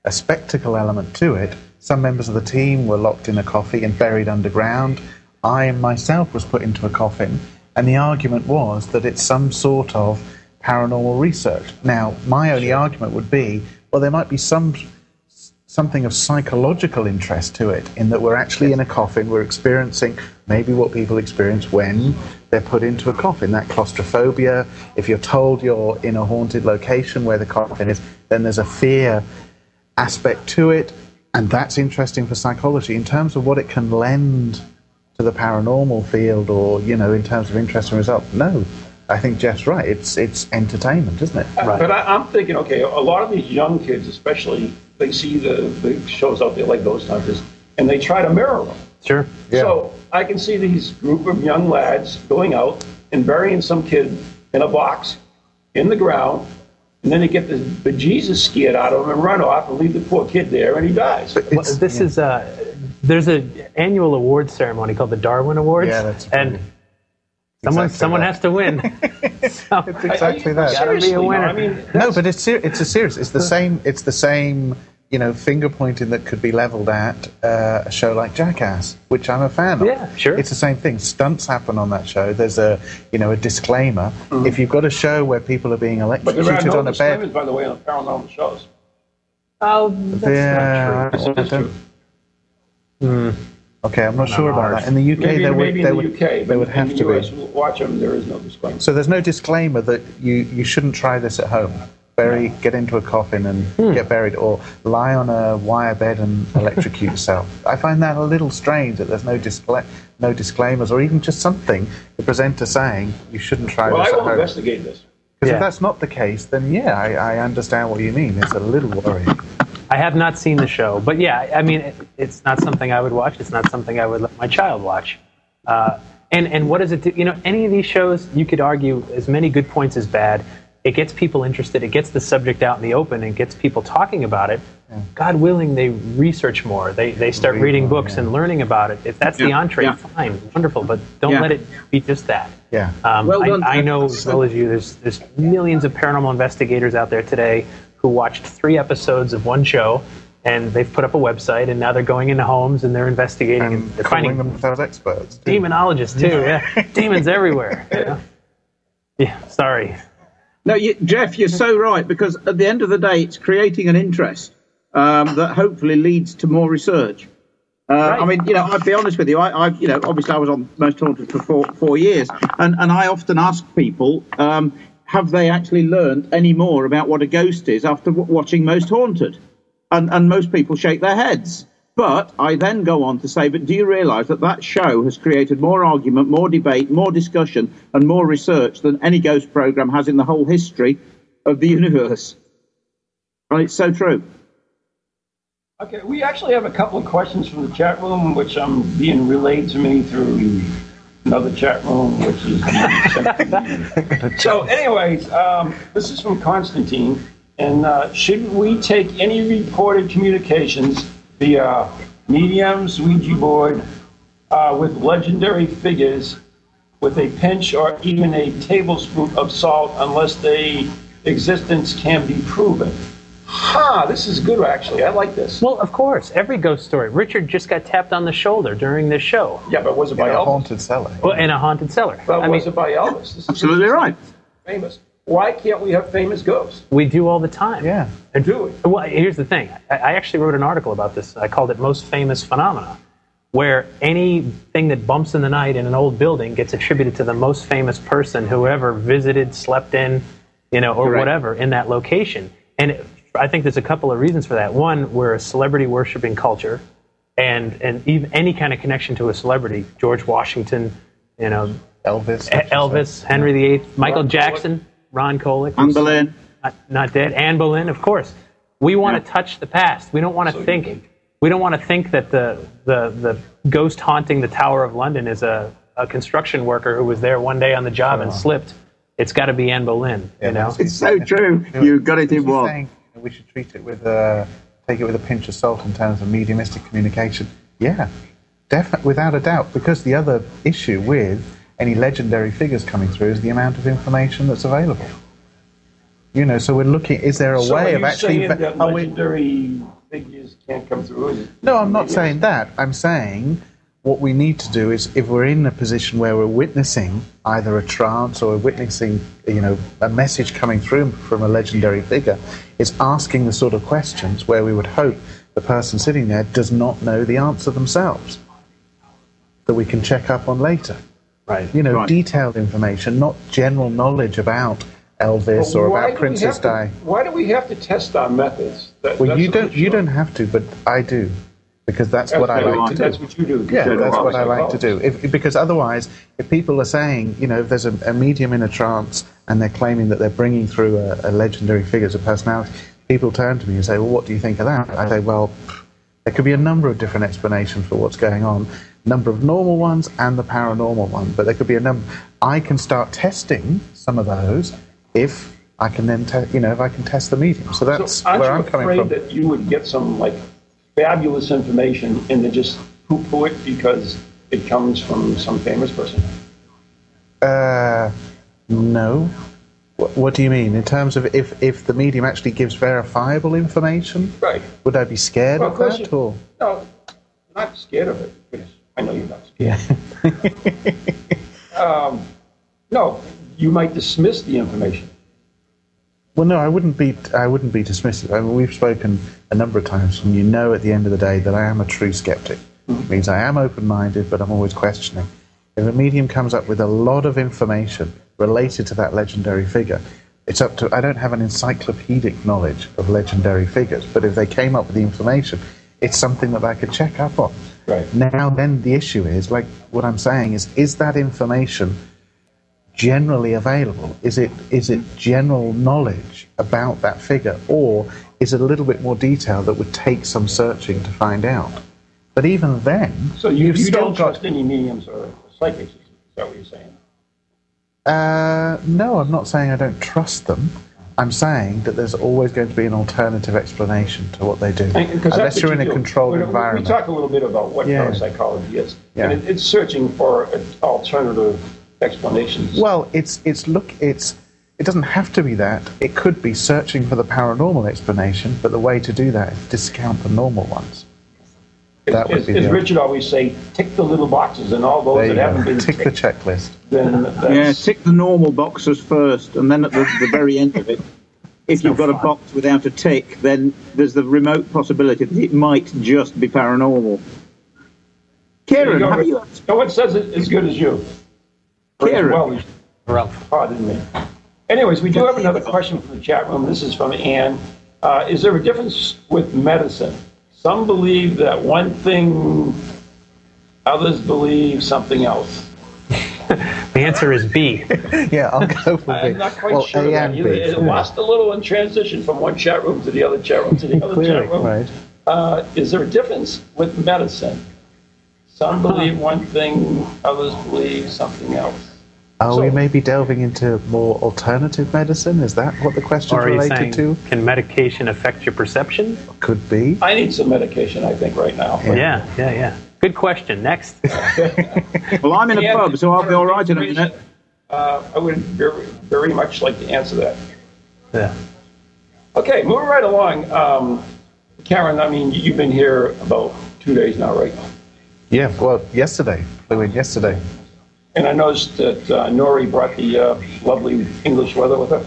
a spectacle element to it, some members of the team were locked in a coffin and buried underground. I myself was put into a coffin, and the argument was that it's some sort of paranormal research. Now, my only argument would be, well, there might be some something of psychological interest to it in that we're actually in a coffin, we're experiencing maybe what people experience when they're put into a coffin, that claustrophobia. If you're told you're in a haunted location where the coffin is, then there's a fear aspect to it, and that's interesting for psychology. In terms of what it can lend to the paranormal field or, you know, in terms of interest and results, no. I think Jeff's right. It's it's entertainment, isn't it? Right. But I, I'm thinking, okay, a lot of these young kids, especially they see the, the shows out there like Ghost Hunters, and they try to mirror them. Sure. Yeah. So I can see these group of young lads going out and burying some kid in a box in the ground, and then they get the bejesus scared out of him and run off and leave the poor kid there, and he dies. Well, this is uh, there's an annual awards ceremony called the Darwin Awards, Yeah, that's and funny. Someone Exactly someone that. has to win. <laughs> so, It's exactly that. Gotta be a Seriously, winner. I mean, No, but it's ser- it's a serious. It's the same. It's the same. You know, finger pointing that could be leveled at uh, a show like Jackass, which I'm a fan of. Yeah, sure. It's the same thing. Stunts happen on that show. There's a you know a disclaimer. If you've got a show where people are being but there are electrocuted no on a bed, by the way, on paranormal shows. oh, that's yeah, not true. I don't- true. Okay, I'm not sure about ours. that. In the UK, Maybe, there would maybe there in the would UK, but there would in have the to US, be. watch them. There is no disclaimer. So there's no disclaimer that you, you shouldn't try this at home. Bury, get into a coffin and Hmm. get buried, or lie on a wire bed and electrocute yourself. I find that a little strange that there's no discla- no disclaimers, or even just something the presenter saying you shouldn't try Well, this I at will home. investigate this. Because Yeah. if that's not the case, then yeah, I, I understand what you mean. It's a little worrying. I have not seen the show, but yeah, I mean, it, it's not something I would watch. It's not something I would let my child watch. Uh, and and what does it do? You know, any of these shows, you could argue as many good points as bad. It gets people interested. It gets the subject out in the open and gets people talking about it. God willing, they research more. They they start Read reading more, books yeah. and learning about it. If that's the Yeah, entree, yeah. fine, wonderful. But don't Yeah. let it be just that. Yeah. Um, Well I, done. I know as well as you, there's, there's millions of paranormal investigators out there today who watched three episodes of one show and they've put up a website and now they're going into homes and they're investigating and, And they're calling finding themselves experts. too. demonologists too. Yeah, <laughs> demons everywhere. you know? Yeah, sorry. No, you, Jeff, you're so right because at the end of the day, it's creating an interest um, that hopefully leads to more research. Uh, I mean, you know, I'll be honest with you. I, I, you know, obviously I was on Most Haunted for four, four years, and, and I often ask people, um, have they actually learned any more about what a ghost is after w- watching Most Haunted? And and most people shake their heads. But I then go on to say, but do you realise that that show has created more argument, more debate, more discussion, and more research than any ghost program has in the whole history of the universe? And it's so true. Okay, we actually have a couple of questions from the chat room, which um, I'm being relayed to me through another chat room, which is being sent to me. So, anyways, um, this is from Constantine, and uh, should we take any reported communications via mediums, Ouija board, uh, with legendary figures with a pinch or even a tablespoon of salt unless their existence can be proven? Ha! This is good, actually. I like this. Well, of course, every ghost story. Richard just got tapped on the shoulder during this show. Yeah, but was it In by a Elvis? haunted cellar. Well, in a haunted cellar. But I was mean, it by Elvis? This is Absolutely right. famous. Why can't we have famous ghosts? we do all the time. Yeah. And do it. Well, here's the thing. I I actually wrote an article about this. I called it "Most Famous Phenomena," where anything that bumps in the night in an old building gets attributed to the most famous person who ever visited, slept in, you know, or Correct. whatever in that location. And it, I think there's a couple of reasons for that. One, we're a celebrity worshiping culture, and and even any kind of connection to a celebrity, George Washington, you know, Elvis. Elvis, Henry VIII, Michael Ron Jackson, Ron Kolek, Anne Boleyn. not, not dead. Anne Boleyn, of course. We want to touch the past. We don't want to So think. think- We don't want to think that the, the the ghost haunting the Tower of London is a, a construction worker who was there one day on the job and uh-huh. slipped. It's got to be Anne Boleyn. Yeah, you know. It's so true. You got it in She's one. saying we should treat it with a take it with a pinch of salt in terms of mediumistic communication. Yeah, definitely, without a doubt. Because the other issue with any legendary figures coming through is the amount of information that's available. You know, so we're looking. Is there a so way of actually? saying that are we- legendary figures can't come through? no, I'm not saying that. I'm saying what we need to do is, if we're in a position where we're witnessing either a trance or we're witnessing, you know, a message coming through from a legendary figure, is asking the sort of questions where we would hope the person sitting there does not know the answer themselves, that we can check up on later. right. You know, Right. detailed information, not general knowledge about Elvis But or about do we Princess Di. Why do we have to test our methods? That- Well, you don't. You don't have to, but I do, because that's, what I like I to do. That's what you do. Yeah, that's what I like to do. If, because otherwise, if people are saying, you know, if there's a, a medium in a trance and they're claiming that they're bringing through a, a legendary figure as a personality, people turn to me and say, "Well, what do you think of that?" I say, "Well, there could be a number of different explanations for what's going on, number of normal ones and the paranormal one, but there could be a number. I can start testing some of those if I can then, te- you know, if I can test the medium. So that's so where I'm coming afraid from. that you would get some like fabulous information and then just poo-poo it because it comes from some famous person? Uh, no. What, what do you mean in terms of if if the medium actually gives verifiable information? Right. Would I be scared Well, of of that you- or? No, not scared of it. Because I know you're not scared. Yeah. <laughs> Um, no, you might dismiss the information. Well, no, I wouldn't be. I wouldn't be dismissive. I mean, we've spoken a number of times, and you know, at the end of the day, that I am a true skeptic. It means I am open-minded, but I'm always questioning. If a medium comes up with a lot of information related to that legendary figure, it's up to. I don't have an encyclopedic knowledge of legendary figures, but if they came up with the information, it's something that I could check up on. Right. Now, then, the issue is like what I'm saying is: is that information generally available? Is it is it general knowledge about that figure, or is it a little bit more detail that would take some searching to find out? But even then, So you, you don't got. trust any mediums or psychics, is that what you're saying? Uh, no, I'm not saying I don't trust them. I'm saying that there's always going to be an alternative explanation to what they do, And- unless you're in a controlled we- environment. We talk a little bit about what Yeah. parapsychology is, Yeah. and it, it's searching for an alternative explanations. Well, it's it's look it's it doesn't have to be that. It could be searching for the paranormal explanation, but the way to do that is discount the normal ones. that would as, be as Richard always say, tick the little boxes, and all those There you that haven't go. been Tick the checklist. then Yeah, tick the normal boxes first, and then at the, the very end of it, <laughs> if you've got a box without a tick, then there's the remote possibility that it might just be paranormal. There Kieran, go, have you? No one says it as good as you. Or as Kieran. well as- Ralph. Pardon me. Anyways, we do have another question from the chat room. This is from Anne. Uh, is there a difference with medicine? Some believe that one thing, others believe something else. <laughs> The answer is B. <laughs> Yeah, I'll go for I'm not quite well, sure. A and. B. It lost a little in transition from one chat room to the other chat room to the other Clearly, chat room. right. Uh, is there a difference with medicine? Some believe one thing, others believe something else. Are we maybe delving into more alternative medicine? Is that what the question Or are you related saying, to? can medication affect your perception? Could be. I need some medication, I think, right now. Yeah, yeah, yeah. Good question. Next. <laughs> Well, I'm in a Yeah, pub, so I'll be all right in a minute. Uh, I would very, very much like to answer that. Yeah. Okay, moving right along. Um, Kieran, I mean, you've been here about two days now, right? Yeah, well, yesterday. Flew in yesterday. And I noticed that uh, Nori brought the uh, lovely English weather with her.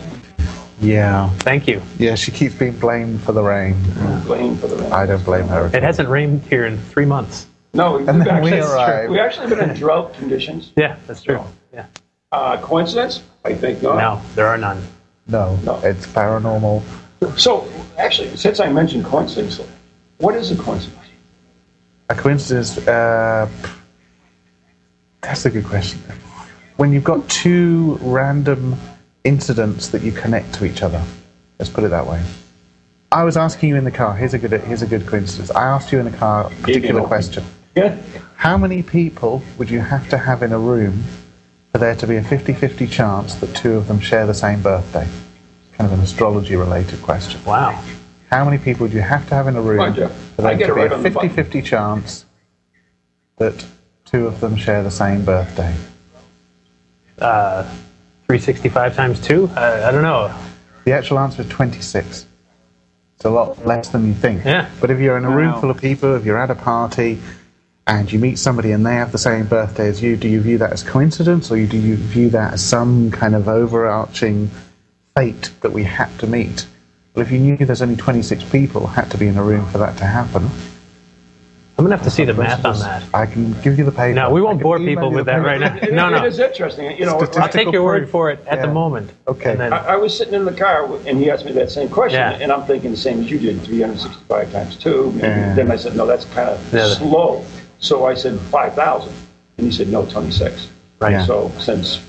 Yeah. Thank you. Yeah, she keeps being blamed for the rain. Blame for the rain. I don't blame her. It hasn't rained here in three months. No, we've And then actually, we arrive. we've actually been in drought conditions. <laughs> Yeah, that's true. Yeah. Uh, coincidence? I think not. No, there are none. No, No. it's paranormal. So, actually, since I mentioned coincidence, what is a coincidence? A coincidence. Uh, that's a good question. When you've got two random incidents that you connect to each other, let's put it that way. I was asking you in the car. Here's a good. Here's a good coincidence. I asked you in the car a particular question. Yeah. How many people would you have to have in a room for there to be a 50-50 chance that two of them share the same birthday? Kind of an astrology-related question. Wow. How many people would you have to have in a room for there to be right a on 50-50 chance that two of them share the same birthday? Uh, 365 times 2? I, I don't know. The actual answer is 26. It's a lot less than you think. Yeah. But if you're in a room Wow. full of people, if you're at a party, and you meet somebody and they have the same birthday as you, do you view that as coincidence, or do you view that as some kind of overarching fate that we had to meet? Well, if you knew there's only 26 people had to be in a room for that to happen, I'm going to have to see the math on that. I can give you the paper. No, we won't bore people with that right now. It- No, it no. is interesting. You know, I'll take your word for it at the Yeah. moment. Okay. And then, I, I was sitting in the car and he asked me that same question, Yeah. and I'm thinking the same as you did, 365 times two. And Yeah. then I said, no, that's kind of Yeah. slow. So I said 5,000, and he said, no, 26. Right. Yeah. So since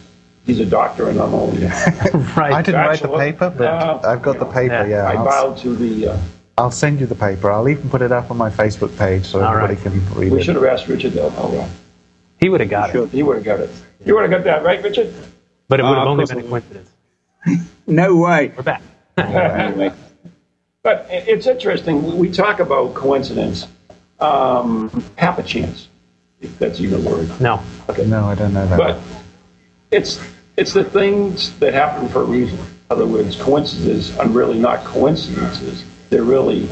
he's a doctor and I'm only. <laughs> right. I didn't write the Bachelor. paper, but Uh, I've got the paper. yeah. Yeah, I I'll, bowed to the. Uh, I'll send you the paper. I'll even put it up on my Facebook page so All everybody right. can read we it. We should have asked Richard though. Oh, well. He would have got it, He would have got it. You would have got that right, Richard? but it would Uh, have of only been a coincidence. No way. We're back. anyway. <laughs> But it's interesting. We- We talk about coincidence, um, a chance, if that's even a word. No. Okay. No, I don't know that. But it's it's the things that happen for a reason. In other words, coincidences are really not coincidences. They're really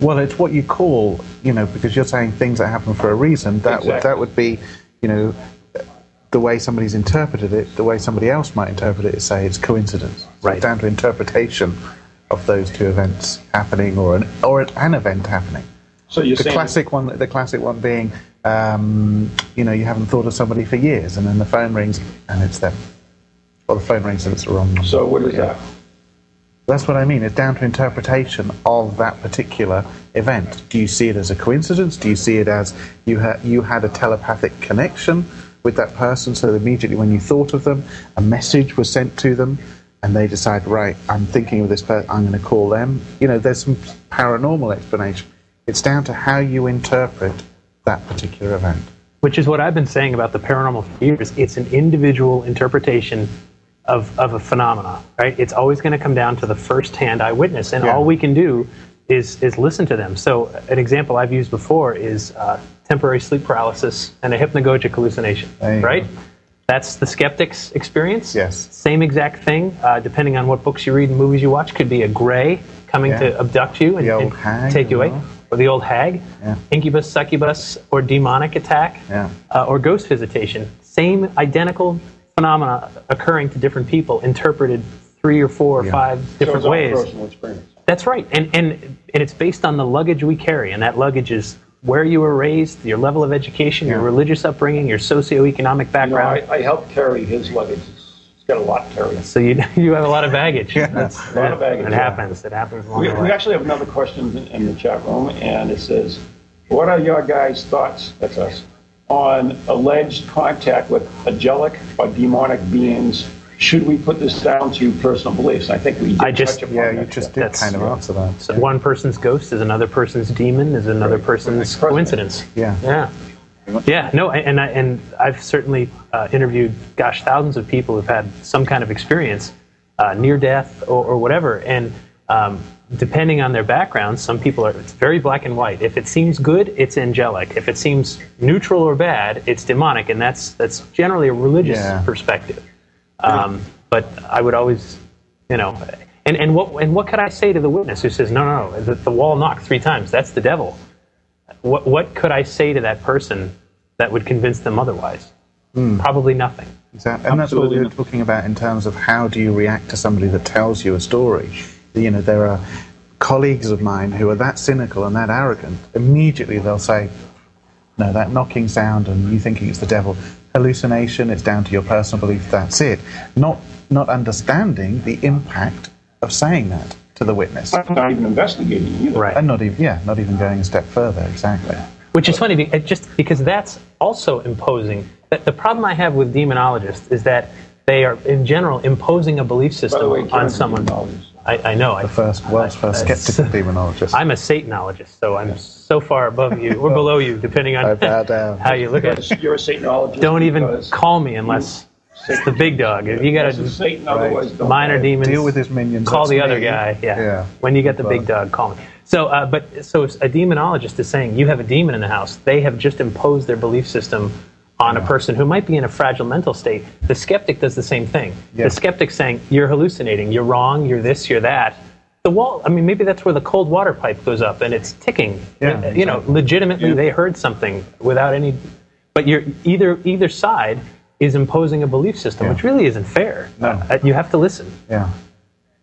Well, it's what you call, you know, because you're saying things that happen for a reason. That would that would be, you know, the way somebody's interpreted it. The way somebody else might interpret it is say it's coincidence. Right. it's down to interpretation of those two events happening, or an or an event happening. so. You're The classic one, the classic one being, um, you know, you haven't thought of somebody for years, and then the phone rings and it's them. Or the phone rings and it's the wrong. So what is Yeah. that? That's what I mean. It's down to interpretation of that particular event. Do you see it as a coincidence? Do you see it as you had you had a telepathic connection with that person, so immediately when you thought of them, a message was sent to them, and they decide, right, I'm thinking of this person, I'm going to call them. You know, there's some paranormal explanation. It's down to how you interpret that particular event. Which is what I've been saying about the paranormal for years. It's an individual interpretation of, of a phenomena, right? It's always going to come down to the first-hand eyewitness, and Yeah. all we can do is is listen to them. So, an example I've used before is uh, temporary sleep paralysis and a hypnagogic hallucination, right? go. That's the skeptic's experience. Yes. Same exact thing, uh, depending on what books you read and movies you watch, could be a gray coming Yeah. to abduct you and, and take you away, well. or the old hag, Yeah. incubus, succubus, or demonic attack Yeah. uh, or ghost visitation. Same identical phenomena occurring to different people, interpreted three or four or Yeah. five different it's ways. personal experience. That's right, and, and and it's based on the luggage we carry, and that luggage is where you were raised, your level of education, your religious upbringing, your socioeconomic You know, background. I, I helped carry his luggage. He's got a lot to carry. so you <laughs> you have a lot of baggage. Yeah. That's, A lot of baggage, It yeah. happens. It happens along We, the we actually have another question in, in the chat room, and it says, "What are your guys' thoughts? That's us on alleged contact with angelic or demonic beings. Should we put this down to personal beliefs? I think we did I just- touch upon Yeah, that, you just did That's- kind of answer that. So one person's ghost is another person's demon, is another Right. person's President. coincidence. Yeah. Yeah. Yeah, no, and I, and I've certainly uh, interviewed, gosh, thousands of people who've had some kind of experience, uh, near death or, or whatever, and um, depending on their background, some people are. It's very black and white. If it seems good, it's angelic. If it seems neutral or bad, it's demonic, and that's that's generally a religious Yeah. perspective. Um, but I would always, you know, and, and what and what could I say to the witness who says no, no, no, the, the wall knocked three times? That's the devil. What what could I say to that person that would convince them otherwise? Probably nothing. Exactly. And that's what we Absolutely were talking about in terms of how do you react to somebody that tells you a story. You know, there are colleagues of mine who are that cynical and that arrogant. Immediately they'll say, no, that knocking sound and you thinking it's the devil. Hallucination, it's down to your personal belief, that's it. Not, not understanding the impact of saying that to the witness. I'm not even investigating either. Right. And not even, yeah, not even going a step further, exactly. Which is funny, uh, just because that's also imposing. That the problem I have with demonologists is that they are, in general, imposing a belief system way, on Kieran's someone. Demonologist. I, I know. I, The first, world's first I- skeptical <laughs> demonologist. I'm a Satanologist, so I'm so far above you or <laughs> below you, depending on <laughs> how you look at it. You're a Satanologist. Don't even call me unless it's the big dog. If you got this is to Satan, otherwise don't minor call. demons. Deal with his minions, Call that's the other me. guy. Yeah. Yeah. When you get the Well. big dog, call me. So, uh, but so a demonologist is saying you have a demon in the house. They have just imposed their belief system on a person who might be in a fragile mental state. The skeptic does the same thing. Yeah. The skeptic's saying you're hallucinating. You're wrong. You're this. You're that. The wall. I mean, maybe that's where the cold water pipe goes up and it's ticking. Yeah, Uh, You know, legitimately they heard something without any. But you're either either side is imposing a belief system, Yeah. which really isn't fair. No. Uh, you have to listen. Yeah.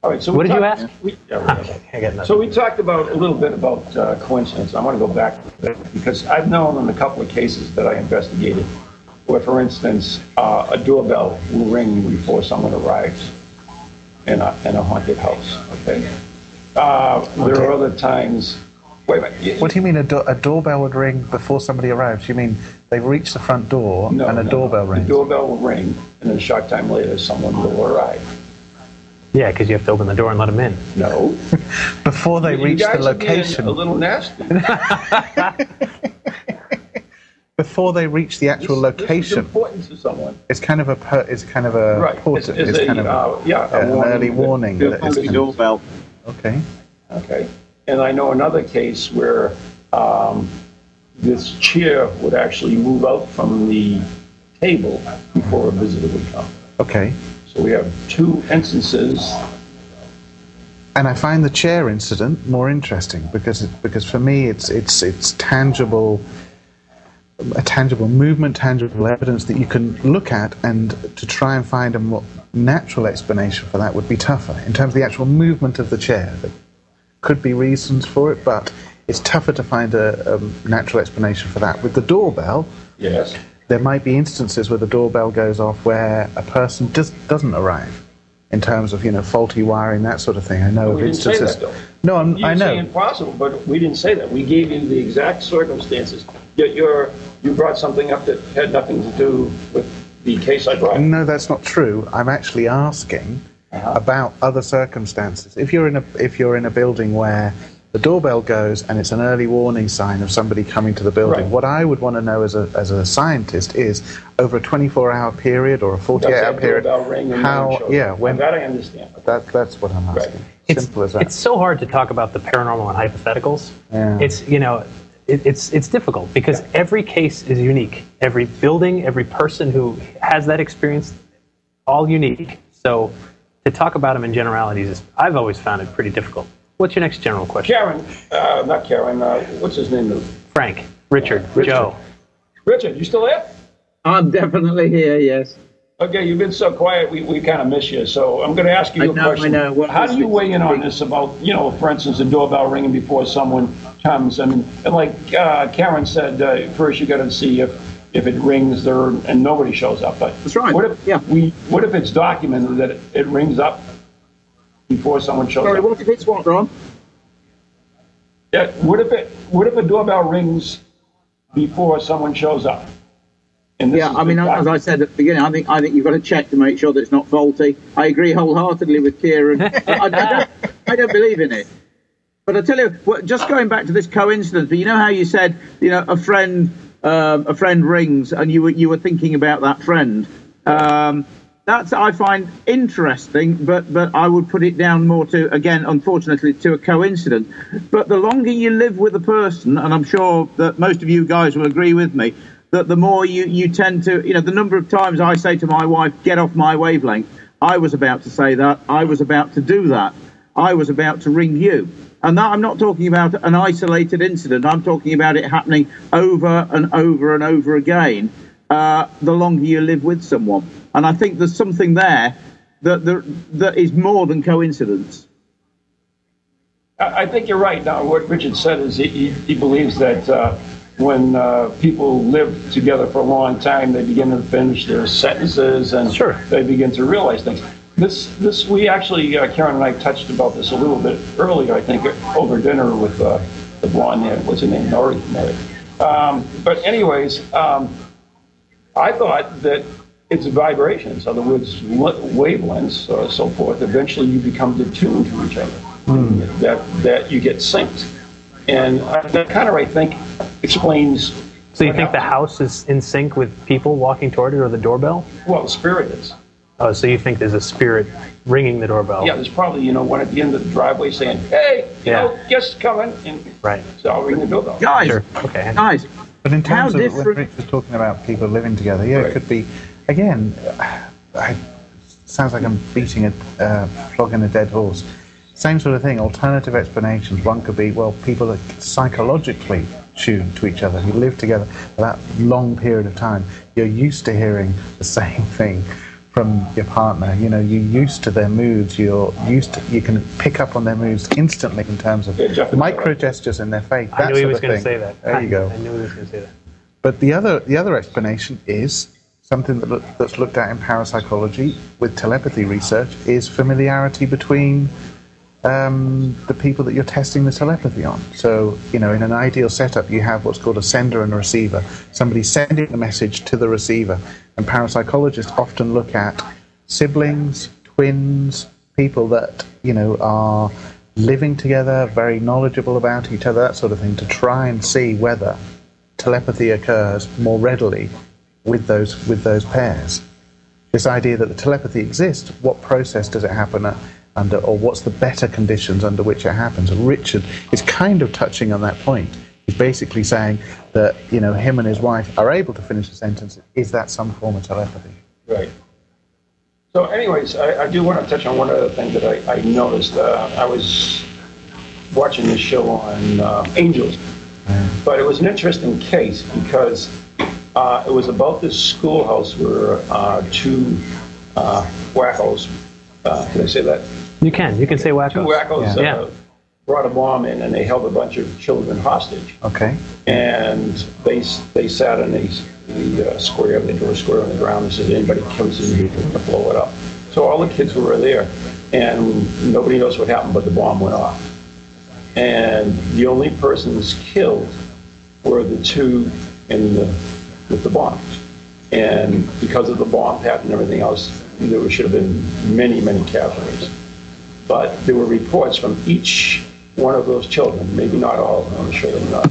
All right, so What did you ask? We, yeah, Okay, I got nothing. So we talked about a little bit about uh, coincidence. I want to go back to that because I've known in a couple of cases that I investigated where, for instance, uh, a doorbell will ring before someone arrives in a, in a haunted house. Okay. Uh, There are other times. Wait a minute. What do you mean a, do- a doorbell would ring before somebody arrives? You mean They reach the front door No, and a no, doorbell rings? The doorbell will ring, and a short time later, someone will arrive. Yeah, because you have to open the door and let them in. No. <laughs> Before they You reach guys the are being location, A little nasty. <laughs> <laughs> before they reach the actual This- This is location, important to someone. it's kind of a per, it's kind of a Right. port- It's- it's it's a, kind of uh, yeah, a an warning early warning. The that it's kind of- doorbell. okay. Okay. And I know another case where um, this chair would actually move out from the table before a visitor would come. Okay. So we have two instances. And I find the chair incident more interesting because it, because for me it's it's it's tangible a tangible movement, tangible evidence that you can look at, and to try and find a more natural explanation for that would be tougher. In terms of the actual movement of the chair, there could be reasons for it, but it's tougher to find a, a natural explanation for that. With the doorbell, Yes. there might be instances where the doorbell goes off where a person just doesn't arrive. In terms of you know faulty wiring, that sort of thing, I know We of didn't say instances. that, though. No, I'm, You I say impossible, but we didn't say that. We gave you the exact circumstances. Yet you're, you brought something up that had nothing to do with the case I brought. No, that's not true. I'm actually asking Uh-huh. about other circumstances. If you're in a if you're in a building where the doorbell goes and it's an early warning sign of somebody coming to the building, Right. what I would want to know as a as a scientist is over a 24 hour period or a 48 hour period, ring and no one how yeah when That I understand. that that's what I'm asking. It's, Simple as that. it's so hard to talk about the paranormal and hypotheticals. Yeah. It's you know, it, it's it's difficult because every case is unique. Every building, every person who has that experience, all unique. So to talk about them in generalities, is, I've always found it pretty difficult. What's your next general question? Kieran, uh, not Kieran, uh, what's his name? Frank, Richard, Joe. Richard, you still there? I'm definitely here. Yes. Okay, you've been so quiet, we, we kind of miss you. So I'm going to ask you I a know, question. I know. Well, How do you weigh in on this about, you know, for instance, the doorbell ringing before someone comes? I mean, and like uh, Kieran said, uh, first you got to see if, if it rings there and nobody shows up. But That's right, What if yeah. we? What if it's documented that it, it rings up before someone shows Sorry, up? what if it's what, Ron? Yeah, what if it? What if a doorbell rings before someone shows up? And Yeah, I mean, as I said at the beginning, I think I think you've got to check to make sure that it's not faulty. I agree wholeheartedly with Kieran. <laughs> I, I, don't, I don't believe in it. But I tell you, just going back to this coincidence, but you know how you said, you know, a friend, um, a friend rings, and you were you were thinking about that friend. Um, that's I find interesting, but but I would put it down more to again, unfortunately, to a coincidence. But the longer you live with a person, and I'm sure that most of you guys will agree with me, that the more you you tend to, you know, the number of times I say to my wife, "Get off my wavelength." I was about to say that. I was about to do that. I was about to ring you. And that I'm not talking about an isolated incident. I'm talking about it happening over and over and over again. Uh, the longer you live with someone, and I think there's something there that that, is more than coincidence. I think you're right. Now, what Richard said is he, he, he believes that uh, when uh, people live together for a long time, they begin to finish their sentences and Sure. they begin to realize things. This, this, we actually, uh, Kieran and I touched about this a little bit earlier, I think, over dinner with uh, the blonde. What's her name? Nori. Um, but, anyways, um, I thought that it's vibrations, in other words, wavelengths, or so forth. Eventually, you become attuned to each other. That that you get synced, and uh, that kind of I think explains. So you what think the house is in sync with people walking toward it or the doorbell? Well, the spirit is. Oh, so you think there's a spirit ringing the doorbell? Yeah, there's probably you know one at the end of the driveway saying, "Hey, you Yeah. know, guest coming," and Right. so I'll ring the doorbell. Guys, Sure. Okay. guys, But in How terms of when different- Rich was talking about people living together, yeah, Right. it could be. Again, I, sounds like I'm beating a uh, flogging a dead horse. Same sort of thing. Alternative explanations. One could be well, people are psychologically tuned to each other who live together for that long period of time. You're used to hearing the same thing from your partner. You know, you're used to their moods. You're used to. You can pick up on their moods instantly in terms of Yeah, micro gestures in their face. I knew he was going to say that. There you go. I knew he was going to say that. But the other the other explanation is something that look, that's looked at in parapsychology with telepathy research is familiarity between um, the people that you're testing the telepathy on. So, you know, in an ideal setup, you have what's called a sender and a receiver. Somebody sending the message to the receiver. And parapsychologists often look at siblings, twins, people that, you know, are living together, very knowledgeable about each other, that sort of thing, to try and see whether telepathy occurs more readily with those with those pairs. This idea that the telepathy exists, what process does it happen at, under, or what's the better conditions under which it happens? And Richard is kind of touching on that point. He's basically saying that you know him and his wife are able to finish a sentence. Is that some form of telepathy? Right. So, anyways, I, I do want to touch on one other thing that I, I noticed. Uh, I was watching this show on uh, angels, but it was an interesting case because uh, it was about this schoolhouse where uh, two uh, wackos, uh, can I say that? You can. You can say Two wackos. wackos Yeah. uh, brought a bomb in and they held a bunch of children hostage. Okay. And they they sat in the, the uh, square, they drew a square on the ground and said, anybody comes in here, we're going to blow it up. So all the kids were there, and nobody knows what happened, but the bomb went off. And the only persons killed were the two in the, with the bombs. And because of the bomb pattern and everything else, there should have been many, many casualties. But there were reports from each one of those children, maybe not all of them, I'm sure they're not.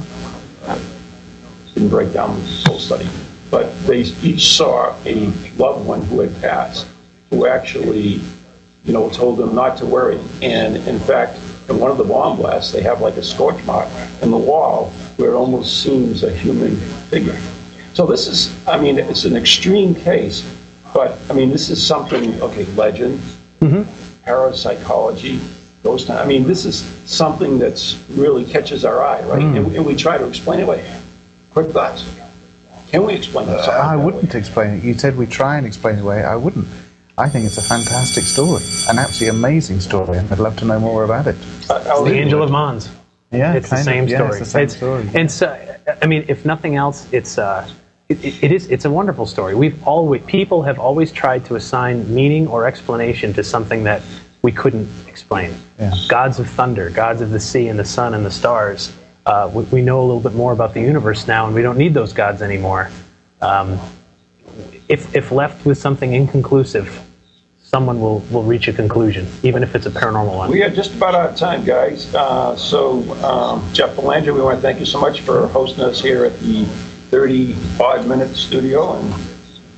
Didn't break down the whole study. But they each saw a loved one who had passed, who actually, you know, told them not to worry. And in fact, in one of the bomb blasts, they have like a scorch mark in the wall where it almost seems a human figure. So this is, I mean, it's an extreme case, but I mean, this is something, okay, legend, mm-hmm. Parapsychology, ghost hunt. I mean, this is something that's really catches our eye, right? And, and we try to explain it away. Quick thoughts. Can we explain it? I wouldn't explain it. You said we try and explain it away. I wouldn't. I think it's a fantastic story, an absolutely amazing story, and I'd love to know more about it. the Angel of Mons. Yeah, it's the kind of. same Yeah, story. it's the same story. It's, uh, I mean, if nothing else, it's uh, it, it- it is it's a wonderful story. We've always people have always tried to assign meaning or explanation to something that we couldn't explain. Yeah. Gods of thunder, gods of the sea and the sun and the stars. Uh, we, we know a little bit more about the universe now, and we don't need those gods anymore. Um, if if left with something inconclusive, someone will will reach a conclusion, even if it's a paranormal one. We are just about out of time, guys. Uh, so, um, Jeff Belanger, we want to thank you so much for hosting us here at the 35 minute studio. And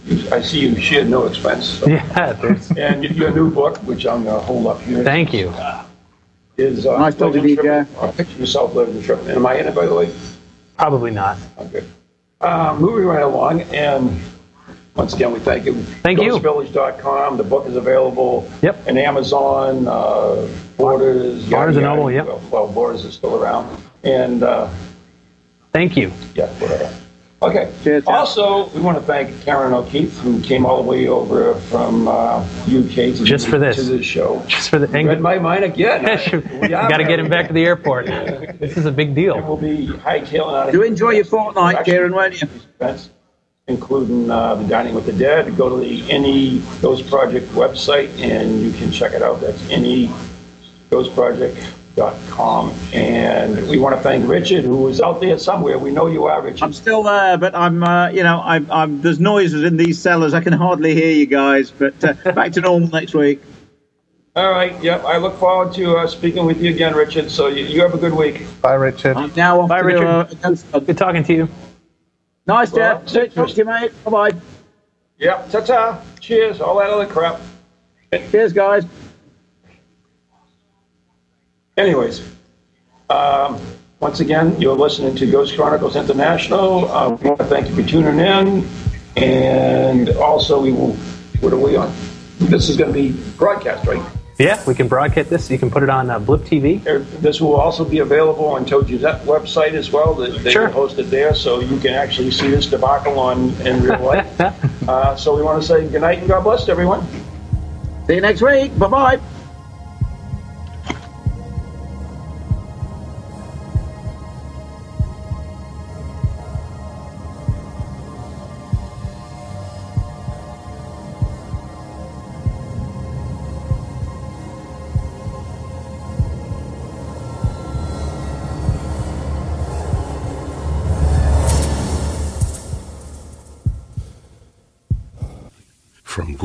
you- I see you shared no expense. So. <laughs> Yeah, there's, And your new book, which I'm going to hold up here, thank you. is uh, Nice to to you, Legend Picture yourself living the trip. Am I in it, by the way? Probably not. Okay. Uh, moving right along, and once again, we thank you. Thank you. Ghostvillage.com. The book is available Yep. in Amazon, uh, Borders, Barnes and. Noble, yep. Well, well, Borders is still around. And, uh, Thank you. yeah, whatever. Okay. Cheers, Also, we want to thank Kieran O'Keeffe, who came all the way over from uh, UK to, Just for this. to this show. Just for the You read my mind again. you got to get him back to the airport. This is a big And deal. we'll be hightailing out of Do here. enjoy your fortnight, Kieran, won't you? events, including uh, the Dining with the Dead. Go to the NE Ghost Project website and you can check it out. That's neghostproject.com. And we want to thank Richard, who is out there somewhere. We know you are, Richard. I'm still there, but I'm, uh, you know, I'm, I'm, there's noises in these cellars. I can hardly hear you guys, but uh, back to normal next week. All right. Yep. I look forward to uh, speaking with you again, Richard. So you, you have a good week. Bye, Richard. I'm now Bye, Richard. ghost. Good talking to you. Nice, Jeff. Talk to you, mate. Bye bye. Yep. Ta ta. Cheers. All that other crap. Cheers, guys. Anyways, um, once again, you're listening to Ghost Chronicles International. Uh, we want to thank you for tuning in. And also, we will, what are we on? This is going to be broadcast, right? Yeah, we can broadcast this. You can put it on uh, Blip TV. This will also be available on Toju's website as well. They they Sure. will post it there, so you can actually see this debacle on in real life. <laughs> uh, so we want to say good night and God bless everyone. See you next week. Bye bye.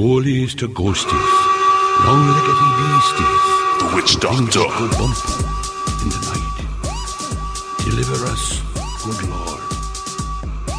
Goalies to ghosties, long-leggedy beasties. The witch doctor.